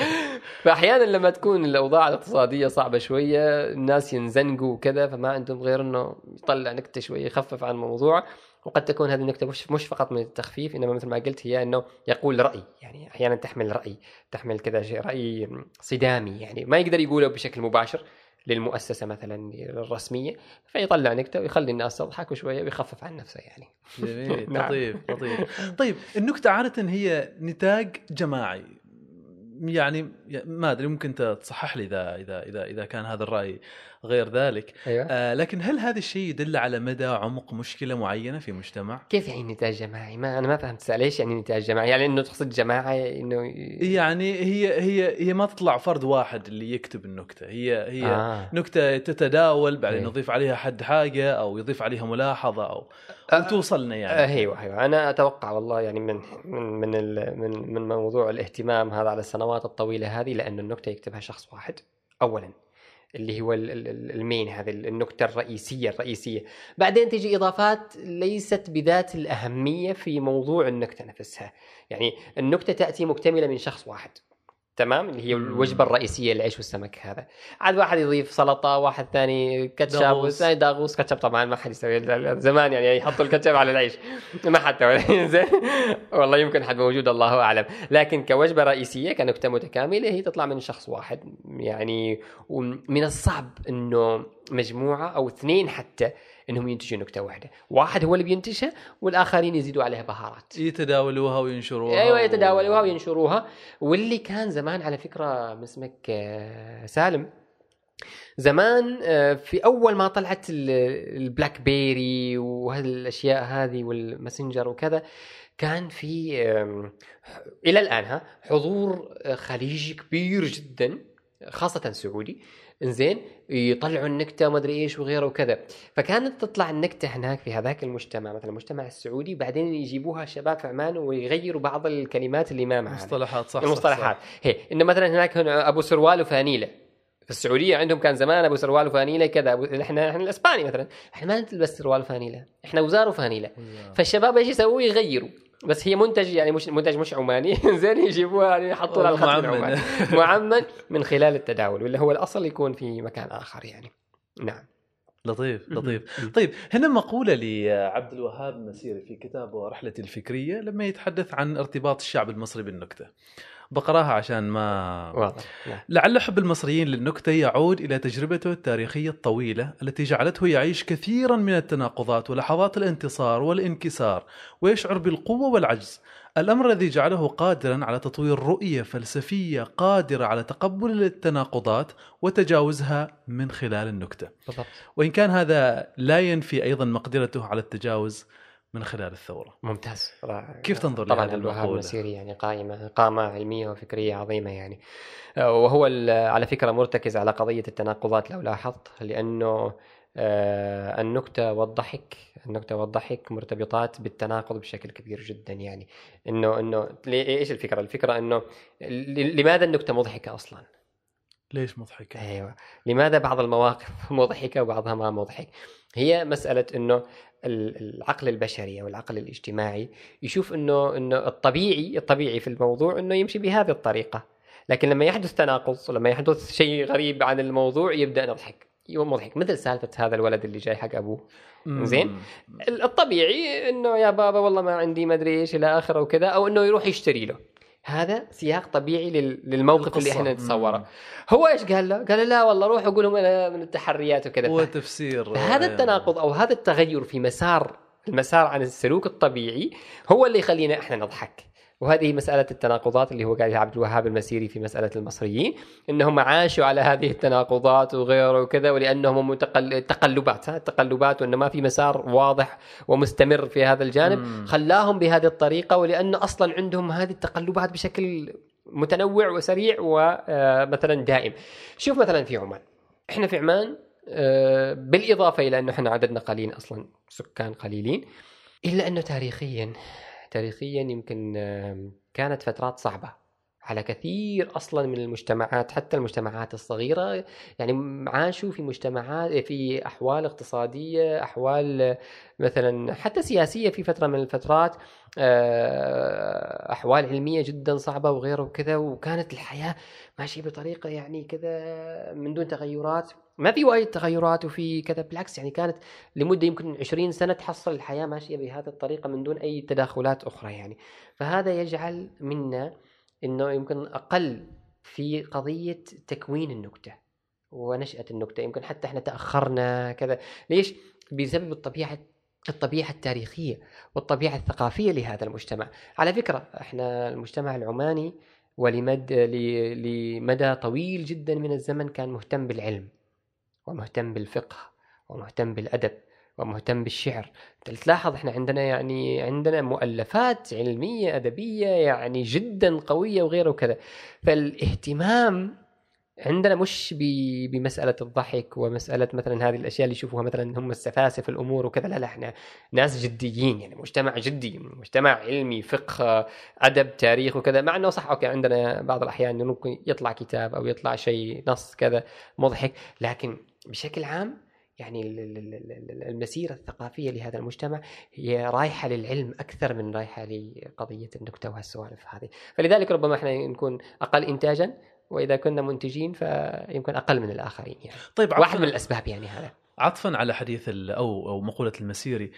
فاحيانا لما تكون الأوضاع الاقتصادية صعبة شوية الناس ينزنقوا وكذا فما عندهم غير إنه يطلع نكتة شوية يخفف عن الموضوع. وقد تكون هذه النكتة مش مش فقط من التخفيف إنما مثل ما قلت هي إنه يقول رأي. يعني أحيانا تحمل رأي تحمل كذا شيء رأي صدامي. يعني ما يقدر يقوله بشكل مباشر للمؤسسة مثلا الرسمية فيطلع نكتة ويخلي الناس تضحك شوية ويخفف عن نفسه يعني. جميل. [LAUGHS] نعم. لطيف لطيف. طيب النكتة عادة هي نتاج جماعي. يعني ما أدري ممكن تصحح لي إذا إذا إذا إذا كان هذا الرأي. غير ذلك أيوه آه لكن هل هذا الشيء يدل على مدى عمق مشكلة معينة في مجتمع؟ كيف يعني نتاج جماعي؟ ما أنا ما فهمت ليش يعني نتاج جماعي؟ يعني إنه تقصد جماعة إنه يعني هي هي هي ما تطلع فرد واحد اللي يكتب النكتة هي هي آه. نكتة تتداول بعدين إيه. يضيف عليها حد حاجة أو يضيف عليها ملاحظة أو آه. وتوصلنا آه يعني أيوه أيوه أنا أتوقع والله يعني من من من من, من موضوع الاهتمام هذا على السنوات الطويلة هذه لأن النكتة يكتبها شخص واحد اولا اللي هو ال- ال- ال- المين هذه النكتة الرئيسية الرئيسية. بعدين تجي إضافات ليست بذات الأهمية في موضوع النكتة نفسها. يعني النكتة تأتي مكتملة من شخص واحد. تمام؟ اللي هي. الوجبة الرئيسية العيش والسمك هذا. عاد واحد يضيف سلطة واحد ثاني كاتشب. والثاني داغوس. كاتشب طبعا ما حد يسوي زمان يعني يحطوا الكاتشب على العيش. ما حد [LAUGHS] زين. والله يمكن حد موجود الله أعلم. لكن كوجبة رئيسية كنكتة متكاملة هي تطلع من شخص واحد يعني ومن الصعب إنه مجموعة أو اثنين حتى إنهم ينتجوا نكتة واحدة. واحد هو اللي بينتجها والآخرين يزيدوا عليها بهارات. يتداولوها وينشروها أيوه و- يتداولوها وينشروها. واللي كان زمان على فكرة من اسمك آه، سالم زمان آه، في أول ما طلعت ال- BlackBerry وهالأشياء هذه وال Messenger وكذا كان في إلى الآن ها حضور آه، خليجي كبير جدا خاصة سعودي. إنزين يطلعوا النكتة وما أدري إيش وغيره وكذا. فكانت تطلع النكتة هناك في هذاك المجتمع مثلا المجتمع السعودي بعدين يجيبوها الشباب في عمان ويغيروا بعض الكلمات اللي ما معها مصطلحات صح صح، المصطلحات. صح. هي إنه مثلا هناك هنا أبو سروال وفانيلة. في السعودية عندهم كان زمان أبو سروال وفانيلة كذا. أبو... إحنا إحنا الإسباني مثلا. إحنا ما نلبس سروال وفانيلة. إحنا وزار وفانيلة. فالشباب إيش يسووا؟ يغيروا. بس هي منتج يعني مش منتج مش عماني. [LAUGHS] زين يجيبوها يعني يحطوا لها الخط معمن. من خلال التداول ولا هو الأصل يكون في مكان آخر يعني. نعم. لطيف لطيف. طيب هنا مقولة لعبد الوهاب المسيري في كتابه رحلتي الفكرية لما يتحدث عن ارتباط الشعب المصري بالنكتة. بقراها عشان ما واضح. نعم. لعل حب المصريين للنكتة يعود إلى تجربته التاريخية الطويلة التي جعلته يعيش كثيرا من التناقضات ولحظات الانتصار والانكسار ويشعر بالقوة والعجز. الأمر الذي جعله قادرا على تطوير رؤية فلسفية قادرة على تقبل التناقضات وتجاوزها من خلال النكتة. بالضبط. وإن كان هذا لا ينفي أيضا مقدرته على التجاوز من خلال الثورة. ممتاز. كيف تنظر طبعا الوهاب؟ المسيري يعني قائمة قامه علمية وفكرية عظيمة يعني. آه، وهو على فكرة مرتكز على قضية التناقضات لو لاحظت لأنه آه، النكتة والضحك النكتة والضحك مرتبطات بالتناقض بشكل كبير جدا يعني إنه إنه إيش الفكرة؟ الفكرة إنه لماذا النكتة مضحكة أصلا؟ ليش مضحكة؟ أيوه لماذا بعض المواقف [LAUGHS] مضحكة وبعضها ما مضحك هي مسألة إنه ال- العقل البشري أو العقل الاجتماعي يشوف إنه إنه الطبيعي الطبيعي في الموضوع إنه يمشي بهذه الطريقة لكن لما يحدث تناقض ولما يحدث شيء غريب عن الموضوع يبدأ نضحك يوم مضحك مثل سالفة هذا الولد اللي جاي حق أبوه. زين. الطبيعي إنه يا بابا والله ما عندي ما أدري إيش إلى آخره وكذا أو إنه يروح يشتري له هذا سياق طبيعي لل- للموقف اللي. إحنا نتصوره. هو إيش قال له؟ قال له لا والله روح وقول لهم أنا من التحريات وكذا هو تفسير هذا التناقض أو هذا التغير في مسار المسار عن السلوك الطبيعي هو اللي يخلينا إحنا نضحك وهذه مسألة التناقضات اللي هو قالها عبد الوهاب المسيري في مسألة المصريين إنهم عاشوا على هذه التناقضات وغيره وكذا ولأنهم متقل... تقلبات ها تقلبات وانه ما في مسار واضح ومستمر في هذا الجانب. مم. خلاهم بهذه الطريقة ولأنه أصلا عندهم هذه التقلبات بشكل متنوع وسريع ومثلا دائم. شوف مثلا في عمان. إحنا في عمان آه، بالإضافة إلى أنه إحنا عددنا قليل أصلا سكان قليلين إلا أنه تاريخيا تاريخيا يمكن كانت فترات صعبة. على كثير أصلا من المجتمعات حتى المجتمعات الصغيرة. يعني عاشوا في مجتمعات في أحوال اقتصادية أحوال مثلا حتى سياسية في فترة من الفترات. آه، أحوال علمية جدا صعبة وغيره وكذا وكانت الحياة ماشية بطريقة يعني كذا من دون تغيرات. ما في وايد تغيرات وفي كذا بالعكس يعني كانت لمدة يمكن 20 سنة تحصل الحياة ماشية بهذه الطريقة من دون أي تداخلات أخرى يعني. فهذا يجعل منا إنه يمكن أقل في قضية تكوين النكتة ونشأة النكتة. يمكن حتى إحنا تأخرنا كذا. ليش؟ بسبب الطبيعة الطبيعة التاريخية والطبيعة الثقافية لهذا المجتمع. على فكرة إحنا المجتمع العماني ولمد لمدى طويل جدا من الزمن كان مهتم بالعلم ومهتم بالفقه ومهتم بالأدب. ومهتم بالشعر. تلاحظ إحنا عندنا يعني عندنا مؤلفات علمية أدبية يعني جدا قوية وغيره وكذا. فالاهتمام عندنا مش ب- بمسألة الضحك ومسألة مثلا هذه الأشياء اللي يشوفوها مثلا هم السفاسف في الأمور وكذا. لا لا إحنا ناس جديين يعني مجتمع جدي مجتمع علمي فقه أدب تاريخ وكذا. مع إنه صح أوكي عندنا بعض الأحيان إنه ممكن يطلع كتاب أو يطلع شيء نص كذا مضحك. لكن بشكل عام يعني ال- ال- ال- ال- المسيرة الثقافية لهذا المجتمع هي رايحة للعلم أكثر من رايحة لقضية النكته وهالسوالف هذه. فلذلك ربما إحنا نكون أقل انتاجا وإذا كنا منتجين فيمكن أقل من الآخرين يعني. طيب واحد من الأسباب يعني هذا. عطفا على حديث أو أو مقولة المسيري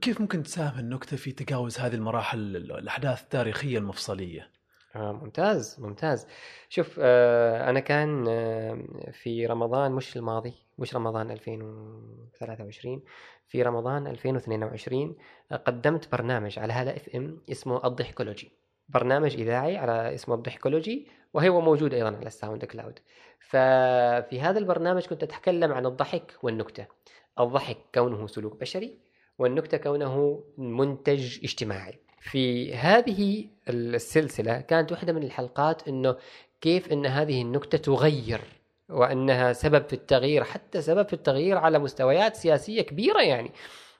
كيف ممكن تساهم النكتة في تجاوز هذه المراحل الأحداث التاريخية المفصلية؟ آه ممتاز ممتاز. شوف آه أنا كان آه في رمضان مش الماضي مش رمضان 2023 في رمضان 2022 آه، قدمت برنامج على هلا FM اسمه الضحكولوجي برنامج إذاعي على اسمه الضحكولوجي وهو موجود أيضا على ال SoundCloud. ففي هذا البرنامج كنت أتكلم عن الضحك والنكتة. الضحك كونه سلوك بشري والنكتة كونه منتج اجتماعي. في هذه السلسلة كانت واحدة من الحلقات إنه كيف إن هذه النكتة تغير وإنها سبب في التغيير حتى سبب في التغيير على مستويات سياسية كبيرة يعني.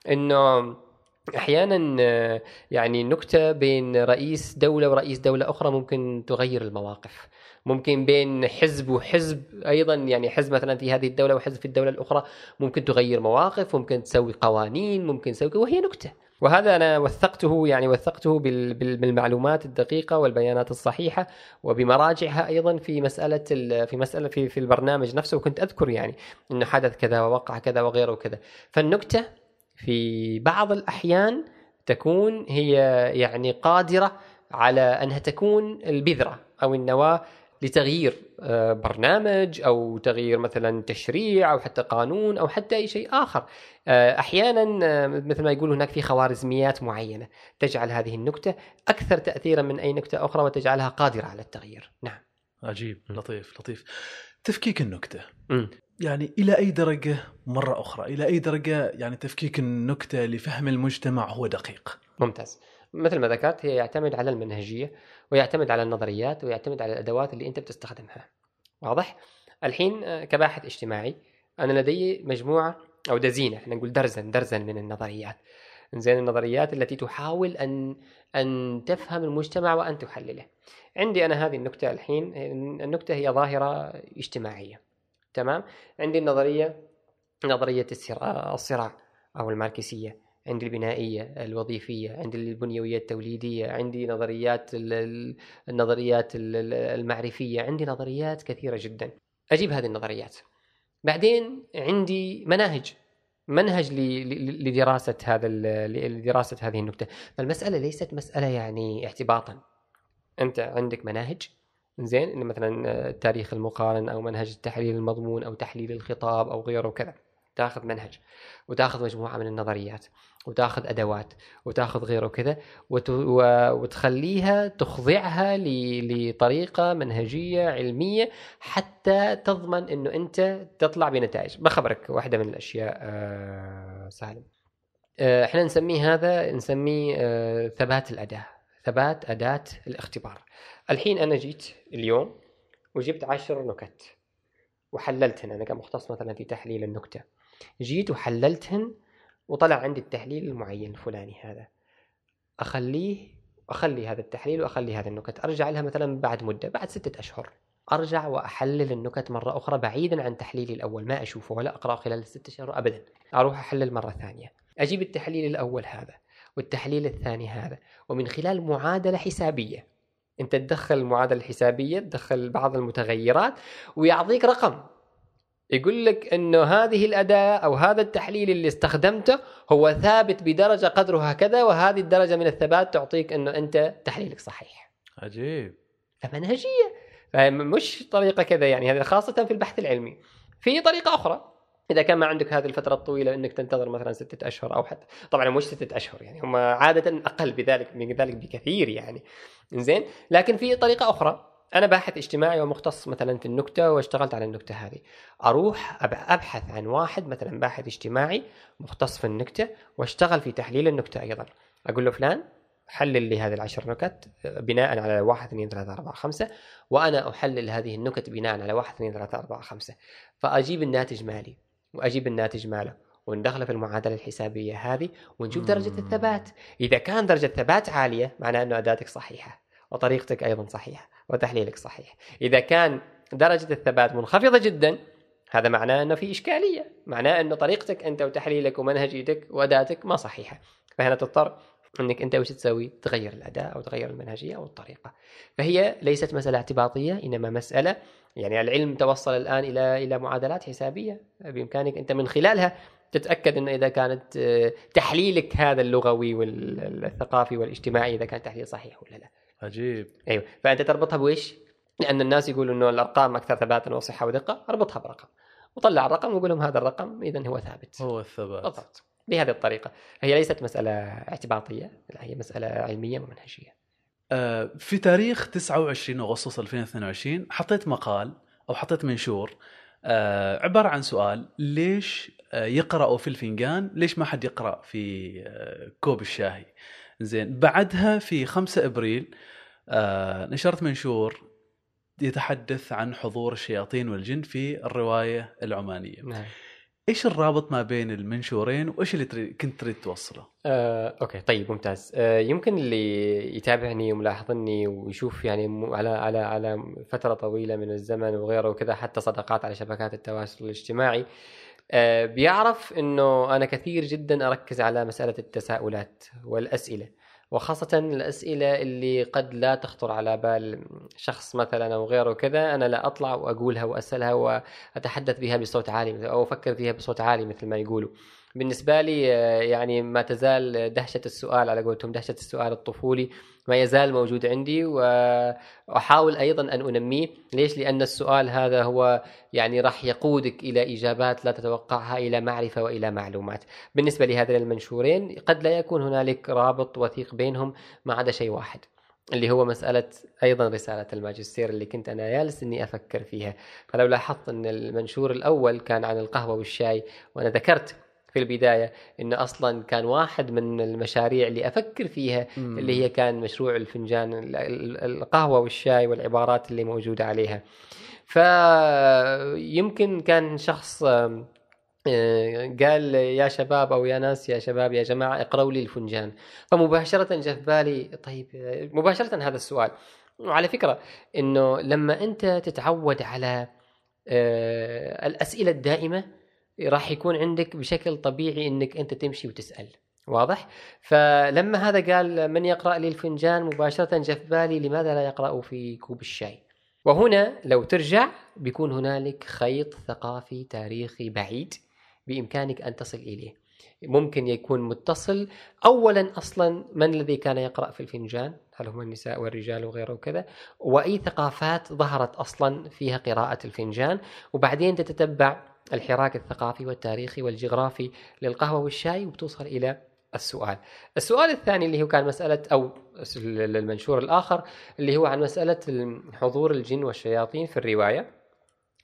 إنه أحيانا يعني نكتة بين رئيس دولة ورئيس دولة أخرى ممكن تغير المواقف. ممكن بين حزب وحزب أيضا يعني حزب مثلا في هذه الدولة وحزب في الدولة الأخرى ممكن تغير مواقف ممكن تسوي قوانين ممكن تسوي وهي نكتة. وهذا أنا وثقته يعني وثقته بال- بال- بالمعلومات الدقيقة والبيانات الصحيحة وبمراجعها أيضا في مسألة ال- في مسألة في في البرنامج نفسه وكنت أذكر يعني إنه حدث كذا ووقع كذا وغيره وكذا. فالنكتة في بعض الأحيان تكون هي يعني قادرة على أنها تكون البذرة أو النواة لتغيير آه، برنامج أو تغيير مثلا تشريع أو حتى قانون أو حتى أي شيء آخر. آه، أحيانا آه، مثل ما يقولوا هناك في خوارزميات معينة تجعل هذه النكتة أكثر تاثيرا من أي نكتة أخرى وتجعلها قادرة على التغيير. نعم. عجيب. لطيف لطيف. تفكيك النكتة. مم. يعني إلى أي درجة مرة أخرى؟ إلى أي درجة يعني تفكيك النكتة لفهم المجتمع هو دقيق؟ ممتاز. مثل ما ذكرت هي يعتمد على المنهجية ويعتمد على النظريات ويعتمد على الأدوات اللي أنت بتستخدمها. واضح؟ الحين آه، كباحث اجتماعي أنا لدي مجموعة أو دزينه إحنا نقول درزن درزن من النظريات. زين النظريات التي تحاول أن أن تفهم المجتمع وأن تحلله. عندي أنا هذه النكتة الحين النكتة هي ظاهرة اجتماعية. تمام؟ عندي النظرية نظرية الصراع الصراع أو الماركسية. عندي البنائية الوظيفية عندي البنيوية التوليدية عندي نظريات ال- ال- النظريات ال- ال- المعرفية عندي نظريات كثيرة جدا. أجيب هذه النظريات. بعدين عندي مناهج منهج ل- ل- لدراسة هذا لدراسة هذه النكته فالمسألة ليست مسألة يعني اعتباطا أنت عندك مناهج زين مثلا التاريخ المقارن أو منهج التحليل المضمون أو تحليل الخطاب أو غيره وكذا. تاخذ منهج وتاخذ مجموعة من النظريات وتاخذ أدوات وتاخذ غيره وكذا. وتخليها تخضعها. لطريقة منهجية علمية حتى تضمن إنه أنت تطلع بنتائج بخبرك واحدة من الأشياء آه سالم آه إحنا نسميه هذا نسميه آه ثبات الأداة ثبات أداة الاختبار الحين أنا جيت اليوم وجبت عشر نكت وحللتهن أنا كمختص مثلا في تحليل النكتة جيت وحللتهن وطلع عندي التحليل المعين الفلاني هذا. اخليه أخلي هذا التحليل وأخلي هذه النكت. أرجع لها مثلا بعد مدة بعد ستة أشهر. أرجع وأحلل النكت مرة أخرى بعيدا عن تحليلي الأول. ما أشوفه ولا أقرأه خلال الست أشهر ابدا. أروح أحلل مرة ثانية. أجيب التحليل الأول هذا والتحليل الثاني هذا. ومن خلال معادلة حسابية. أنت تدخل المعادله الحسابيه تدخل بعض المتغيرات ويعطيك رقم. يقول لك إنه هذه الأداة أو هذا التحليل اللي استخدمته هو ثابت بدرجة قدرها كذا وهذه الدرجة من الثبات تعطيك إنه أنت تحليلك صحيح. عجيب. فمنهجية. فمش طريقة كذا يعني هذا خاصة في البحث العلمي. في طريقة أخرى. إذا كان ما عندك هذه الفترة الطويلة إنك تنتظر مثلا ستة أشهر أو حتى طبعا مش ستة أشهر يعني هم عادة أقل بذلك من ذلك بكثير يعني. زين لكن في طريقة أخرى. أنا باحث اجتماعي ومختص مثلا في النكتة واشتغلت على النكتة هذه. أروح أبحث عن واحد مثلا باحث اجتماعي مختص في النكتة واشتغل في تحليل النكتة أيضا. أقول له فلان حلل لي هذه العشر نكت بناء على واحد اثنين ثلاثة أربعة خمسة وأنا أحلل هذه النكت بناء على واحد اثنين ثلاثة أربعة خمسة. فأجيب الناتج مالي وأجيب الناتج ماله وندخله في المعادلة الحسابية هذه ونشوف درجة الثبات. إذا كان درجة الثبات عالية معناه أنه أداتك صحيحة. وطريقتك أيضا صحيحة وتحليلك صحيح إذا كان درجة الثبات منخفضة جدا هذا معناه أنه في إشكالية معناه أنه طريقتك أنت وتحليلك ومنهجيتك وأداتك ما صحيحة فهنا تضطر أنك أنت وش تسوي؟ تغير الأداء أو تغير المنهجية أو الطريقة. فهي ليست مسألة اعتباطية إنما مسألة يعني العلم توصل الآن إلى إلى معادلات حسابية بإمكانك أنت من خلالها تتأكد ان إذا كانت آه، تحليلك هذا اللغوي والثقافي والاجتماعي إذا كان تحليل صحيح ولا لا. عجيب. أيوه فأنت تربطها بويش؟ لأن الناس يقولوا إنه الأرقام أكثر ثباتا وصحة ودقة، أربطها برقم. وطلع الرقم وقول لهم هذا الرقم اذا هو ثابت. هو الثبات. بالضبط. بهذه الطريقة هي ليست مسألة اعتباطية لا هي مسألة علمية ومنهجية آه، في تاريخ 29 أغسطس 2022 حطيت مقال أو حطيت منشور آه، عبارة عن سؤال ليش آه، يقرأوا في الفنجان ليش ما حد يقرأ في كوب الشاهي زين بعدها في 5 أبريل نشرت منشور يتحدث عن حضور الشياطين والجن في الرواية العمانية. نعم. إيش الرابط ما بين المنشورين وإيش اللي تريد كنت تريد توصله؟ آه، okay طيب ممتاز آه، يمكن اللي يتابعني وملاحظني ويشوف يعني على على على فترة طويلة من الزمن وغيره وكذا حتى صداقات على شبكات التواصل الاجتماعي آه، بيعرف إنه أنا كثير جدا أركز على مسألة التساؤلات والأسئلة وخاصة الأسئلة اللي قد لا تخطر على بال شخص مثلا أو غيره كذا أنا لا أطلع وأقولها وأسألها وأتحدث بها بصوت عالي أو أفكر فيها بصوت عالي مثل ما يقولوا. بالنسبة لي آه، يعني ما تزال دهشة السؤال على قولتهم دهشة السؤال الطفولي ما يزال موجود عندي وأحاول أيضا أن أنميه. ليش؟ لأن السؤال هذا هو يعني راح يقودك إلى إجابات لا تتوقعها إلى معرفة وإلى معلومات. بالنسبة لهذين المنشورين قد لا يكون هنالك رابط وثيق بينهم ما عدا شيء واحد اللي هو مسألة أيضا رسالة الماجستير اللي كنت أنا جالس إني أفكر فيها. فلو لاحظت أن المنشور الأول كان عن القهوة والشاي وأنا ذكرت في البداية إنه أصلا كان واحد من المشاريع اللي أفكر فيها مم. اللي هي كان مشروع الفنجان القهوة والشاي والعبارات اللي موجودة عليها. فيمكن كان شخص آه، قال يا شباب أو يا ناس يا شباب يا جماعة اقرأوا لي الفنجان. فمباشرة جاء في بالي طيب مباشرة هذا السؤال. وعلى فكرة إنه لما أنت تتعود على آه، الأسئلة الدائمة راح يكون عندك بشكل طبيعي إنك أنت تمشي وتسأل. واضح؟ فلما هذا قال من يقرأ لي الفنجان مباشرة جاء في بالي لماذا لا يقرأ في كوب الشاي؟ وهنا لو ترجع بيكون هنالك خيط ثقافي تاريخي بعيد بإمكانك أن تصل إليه. ممكن يكون متصل. اولا أصلا من الذي كان يقرأ في الفنجان؟ هل هم النساء والرجال وغيره وكذا؟ وأي ثقافات ظهرت أصلا فيها قراءة الفنجان؟ وبعدين تتتبع الحراك الثقافي والتاريخي والجغرافي للقهوة والشاي وبتوصل إلى السؤال. السؤال الثاني اللي هو كان مسألة أو المنشور الآخر اللي هو عن مسألة حضور الجن والشياطين في الرواية.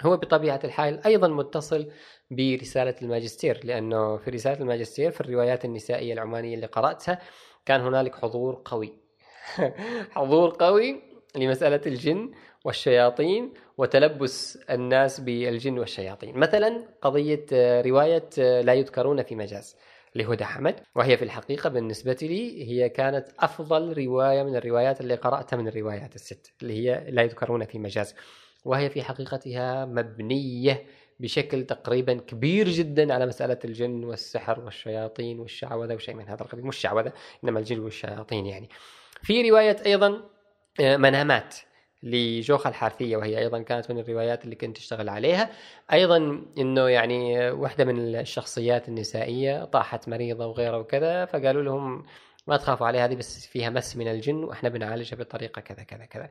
هو بطبيعة الحال أيضا متصل برسالة الماجستير لأنه في رسالة الماجستير في الروايات النسائية العمانية اللي قرأتها كان هنالك حضور قوي. [LAUGHS] حضور قوي لمسألة الجن والشياطين وتلبس الناس بالجن والشياطين. مثلا قضية آه، رواية آه، لا يذكرون في مجاز لهدى حمد وهي في الحقيقة بالنسبة لي هي كانت أفضل رواية من الروايات اللي قرأتها من الروايات الست اللي هي لا يذكرون في مجاز. وهي في حقيقتها مبنية بشكل تقريبا كبير جدا على مسألة الجن والسحر والشياطين والشعوذة وشيء من هذا القبيل. مش شعوذة إنما الجن والشياطين يعني. في رواية أيضا آه، منامات. لجوخة الحارثية وهي أيضا كانت من الروايات اللي كنت أشتغل عليها. أيضا أنه يعني واحدة من الشخصيات النسائية طاحت مريضة وغيره وكذا فقالوا لهم ما تخافوا عليها هذه بس فيها مس من الجن وإحنا بنعالجها بطريقة كذا كذا كذا.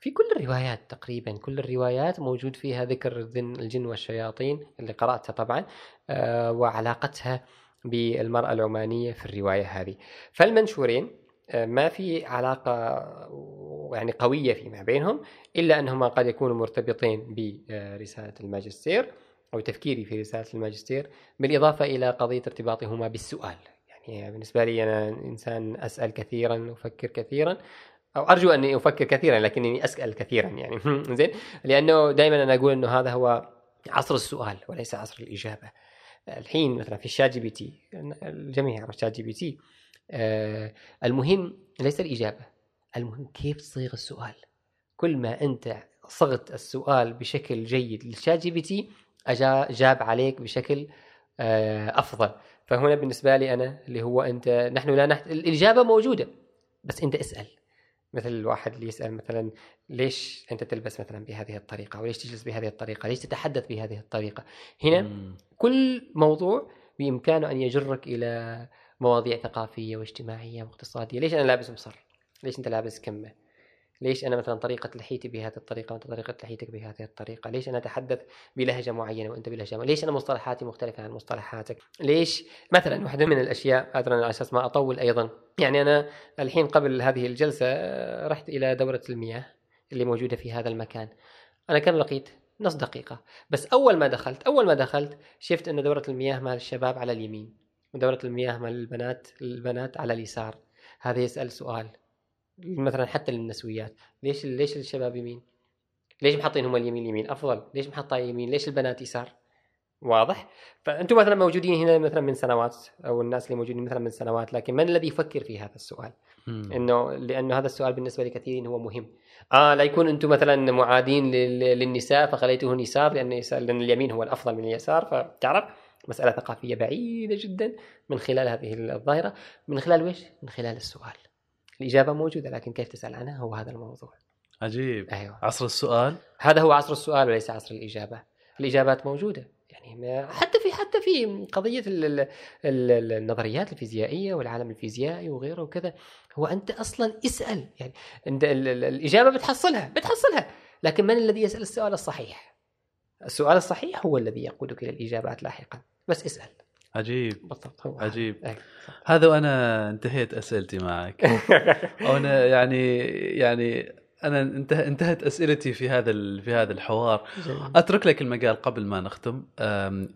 في كل الروايات تقريبا كل الروايات موجود فيها ذكر الجن والشياطين اللي قرأتها طبعا آه، وعلاقتها بالمرأة العمانية في الرواية هذه. فالمنشورين ما في علاقة يعني قوية فيما بينهم إلا أنهما قد يكونوا مرتبطين برسالة الماجستير أو تفكيري في رسالة الماجستير بالإضافة إلى قضية ارتباطهما بالسؤال. يعني بالنسبة لي أنا إنسان أسأل كثيرا أفكر كثيرا أو أرجو أني أفكر كثيرا لكنني أسأل كثيرا يعني. [LAUGHS] زين؟ لأنه دائما أنا أقول إنه هذا هو عصر السؤال وليس عصر الإجابة. الحين مثلا في ال ChatGPT الجميع يعرف ChatGPT. المهم ليس الإجابة. المهم كيف تصيغ السؤال؟ كل ما أنت صغت السؤال بشكل جيد لل ChatGPT اجاب عليك بشكل آه أفضل. فهنا بالنسبة لي أنا اللي هو أنت نحن لا نحت... الإجابة موجودة بس أنت اسأل. مثل الواحد اللي يسأل مثلا ليش أنت تلبس مثلا بهذه الطريقة؟ وليش تجلس بهذه الطريقة؟ ليش تتحدث بهذه الطريقة؟ هنا مم. كل موضوع بإمكانه أن يجرك إلى مواضيع ثقافية واجتماعية واقتصادية. ليش أنا لابس مصر؟ ليش أنت لابس كمة؟ ليش أنا مثلا طريقة لحيتي بهذه الطريقة وأنت طريقة لحيتك بهذه الطريقة؟ ليش أنا أتحدث بلهجة معينة وأنت بلهجة معينة؟ ليش أنا مصطلحاتي مختلفة عن مصطلحاتك؟ ليش مثلا واحدة من الأشياء ادرى على أساس ما أطول أيضا يعني أنا الحين قبل هذه الجلسة آه، رحت إلى دورة المياه اللي موجودة في هذا المكان. أنا كم لقيت نص دقيقة. بس أول ما دخلت أول ما دخلت شفت انه دورة المياه مال الشباب على اليمين. ودوره المياه مال البنات البنات على اليسار هذا يسأل سؤال مثلا حتى للنسويات ليش ليش الشباب يمين؟ ليش محطين هم اليمين يمين أفضل؟ ليش محطها يمين؟ ليش البنات يسار؟ واضح؟ فأنتم مثلا موجودين هنا مثلا من سنوات أو الناس اللي موجودين مثلا من سنوات لكن من الذي يفكر في هذا السؤال؟ مم. إنه لأنه هذا السؤال بالنسبة لكثيرين هو مهم. آه لا يكون أنتم مثلا معادين للنساء فخليته يسار لأن لأن اليمين هو الأفضل من اليسار فتعرف مسألة ثقافية بعيدة جدا من خلال هذه الظاهرة. من خلال ويش؟ من خلال السؤال. الإجابة موجودة لكن كيف تسأل عنها هو هذا الموضوع. عجيب. أيوة. عصر السؤال. هذا هو عصر السؤال وليس عصر الإجابة. الإجابات موجودة. يعني حتى في حتى في قضية النظريات الفيزيائية والعالم الفيزيائي وغيره وكذا هو أنت أصلا اسأل. يعني أنت الإجابة بتحصلها بتحصلها. لكن من الذي يسأل السؤال الصحيح؟ السؤال الصحيح هو الذي يقودك إلى الإجابات لاحقا. بس اسأل. عجيب. بالضبط هو عجيب. أي. هذا وأنا انتهيت أسئلتي معك. [LAUGHS] وأنا يعني يعني أنا انتهت أسئلتي في هذا في هذا الحوار. جميل. أترك لك المجال قبل ما نختم.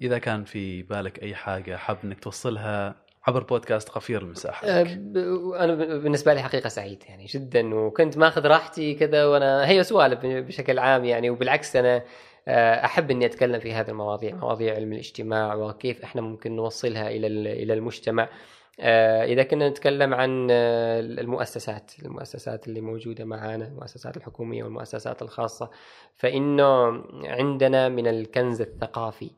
إذا كان في بالك أي حاجة حاب إنك توصلها عبر بودكاست قفير المساحة أه، أنا بالنسبة لي حقيقة سعيد يعني جدا وكنت ماخذ راحتي كذا وأنا هي سؤال بشكل عام يعني وبالعكس أنا آه، أحب إني أتكلم في هذه المواضيع مواضيع علم الاجتماع وكيف إحنا ممكن نوصلها إلى إلى المجتمع. آه، إذا كنا نتكلم عن آه، المؤسسات المؤسسات اللي موجودة معنا المؤسسات الحكومية والمؤسسات الخاصة فإنه عندنا من الكنز الثقافي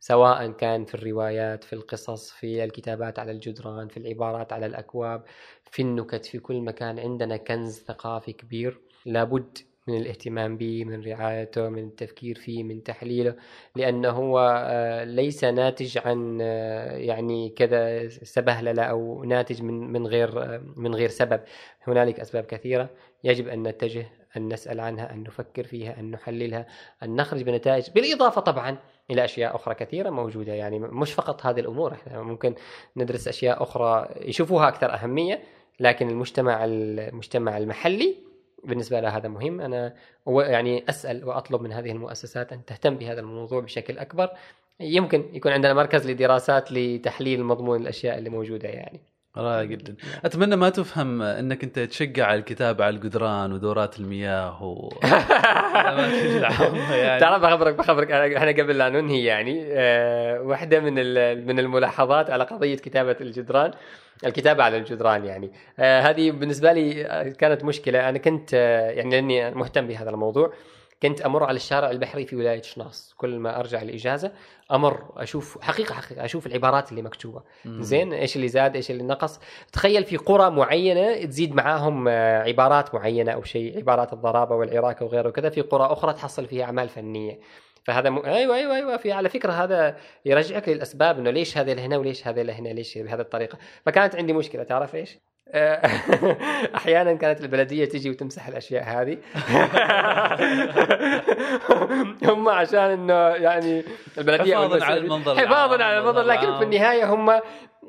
سواء كان في الروايات في القصص في الكتابات على الجدران في العبارات على الأكواب في النكت في كل مكان عندنا كنز ثقافي كبير. لابد من الاهتمام به من رعايته من التفكير فيه من تحليله لأنه هو آه، ليس ناتج عن آه، يعني كذا سبهللة أو ناتج من من غير آه، من غير سبب. هنالك أسباب كثيرة. يجب أن نتجه أن نسأل عنها أن نفكر فيها أن نحللها أن نخرج بنتائج بالإضافة طبعا إلى أشياء أخرى كثيرة موجودة. يعني مش فقط هذه الأمور إحنا ممكن ندرس أشياء أخرى يشوفوها أكثر أهمية لكن المجتمع المجتمع المحلي بالنسبة لها هذا مهم. أنا يعني أسأل وأطلب من هذه المؤسسات أن تهتم بهذا الموضوع بشكل أكبر. يمكن يكون عندنا مركز لدراسات لتحليل مضمون الأشياء اللي موجودة يعني. رائع جدا. أتمنى ما تفهم إنك أنت تشجع الكتابة على الجدران ودورات المياه و [LAUGHS] يعني. تعرف بخبرك بخبرك إحنا قبل لا ننهي يعني أه واحدة من من الملاحظات على قضية كتابة الجدران الكتابة على الجدران يعني. أه هذه بالنسبة لي كانت مشكلة. أنا كنت أه يعني لأني مهتم بهذا الموضوع. كنت أمر على الشارع البحري في ولاية شناص. كل ما أرجع الاجازه أمر أشوف حقيقة حقيقة أشوف العبارات اللي مكتوبة. مم. زين إيش اللي زاد إيش اللي نقص. تخيل في قرى معينة تزيد معاهم آه، عبارات معينة أو شيء عبارات الضرابة والعراك وغيره وكذا. في قرى أخرى تحصل فيها أعمال فنية. فهذا م... أيوه أيوه أيوه. في على فكرة هذا يرجعك للأسباب إنه ليش هذا لهنا وليش هذا لهنا ليش بهذه الطريقة. فكانت عندي مشكلة تعرف إيش؟ [LAUGHS] أحيانا كانت البلدية تجي وتمسح الأشياء هذه. [LAUGHS] هم عشان إنه يعني البلدية حفاظا على المنظر حفاظا على المنظر لكن في النهاية هم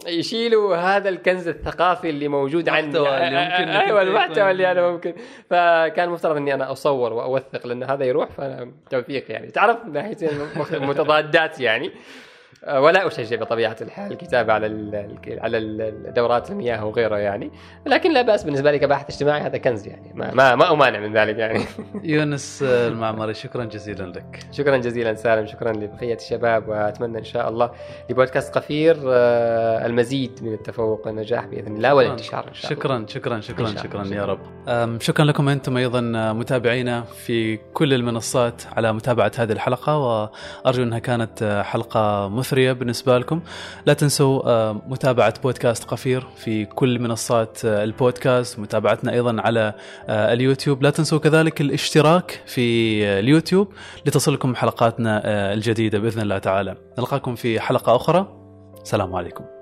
يشيلوا هذا الكنز الثقافي اللي موجود عندي اللي ممكن [LAUGHS] أيوه المحتوى اللي أنا ممكن. فكان مفترض إني أنا أصور وأوثق لأن هذا يروح فأنا توثيق يعني. تعرف من ناحيتين متضادات يعني. آه، ولا أشجع بطبيعة الحال الكتابة على على دورات المياه وغيره يعني. لكن لا بأس بالنسبة لي كباحث اجتماعي هذا كنز يعني. ما ما, ما أمانع من ذلك يعني. [LAUGHS] [LAUGHS] يونس المعمري شكرا جزيلا لك. شكرا جزيلا سالم شكرا لبقية الشباب وأتمنى إن شاء الله لبودكاست قفير آه، المزيد من التفوق والنجاح بإذن الله والانتشار إن شاء الله. شكرا شكرا شكرا شكرا, شكرا يا رب. شكرا لكم أنتم أيضا متابعينا في كل المنصات على متابعة هذه الحلقة وأرجو أنها كانت حلقة مثمرة. مثريه بالنسبة لكم. لا تنسوا آه، متابعة بودكاست قفير في كل منصات آه، البودكاست متابعتنا أيضا على آه، اليوتيوب. لا تنسوا كذلك الاشتراك في اليوتيوب لتصلكم حلقاتنا الجديدة بإذن الله تعالى. نلقاكم في حلقة أخرى. سلام عليكم.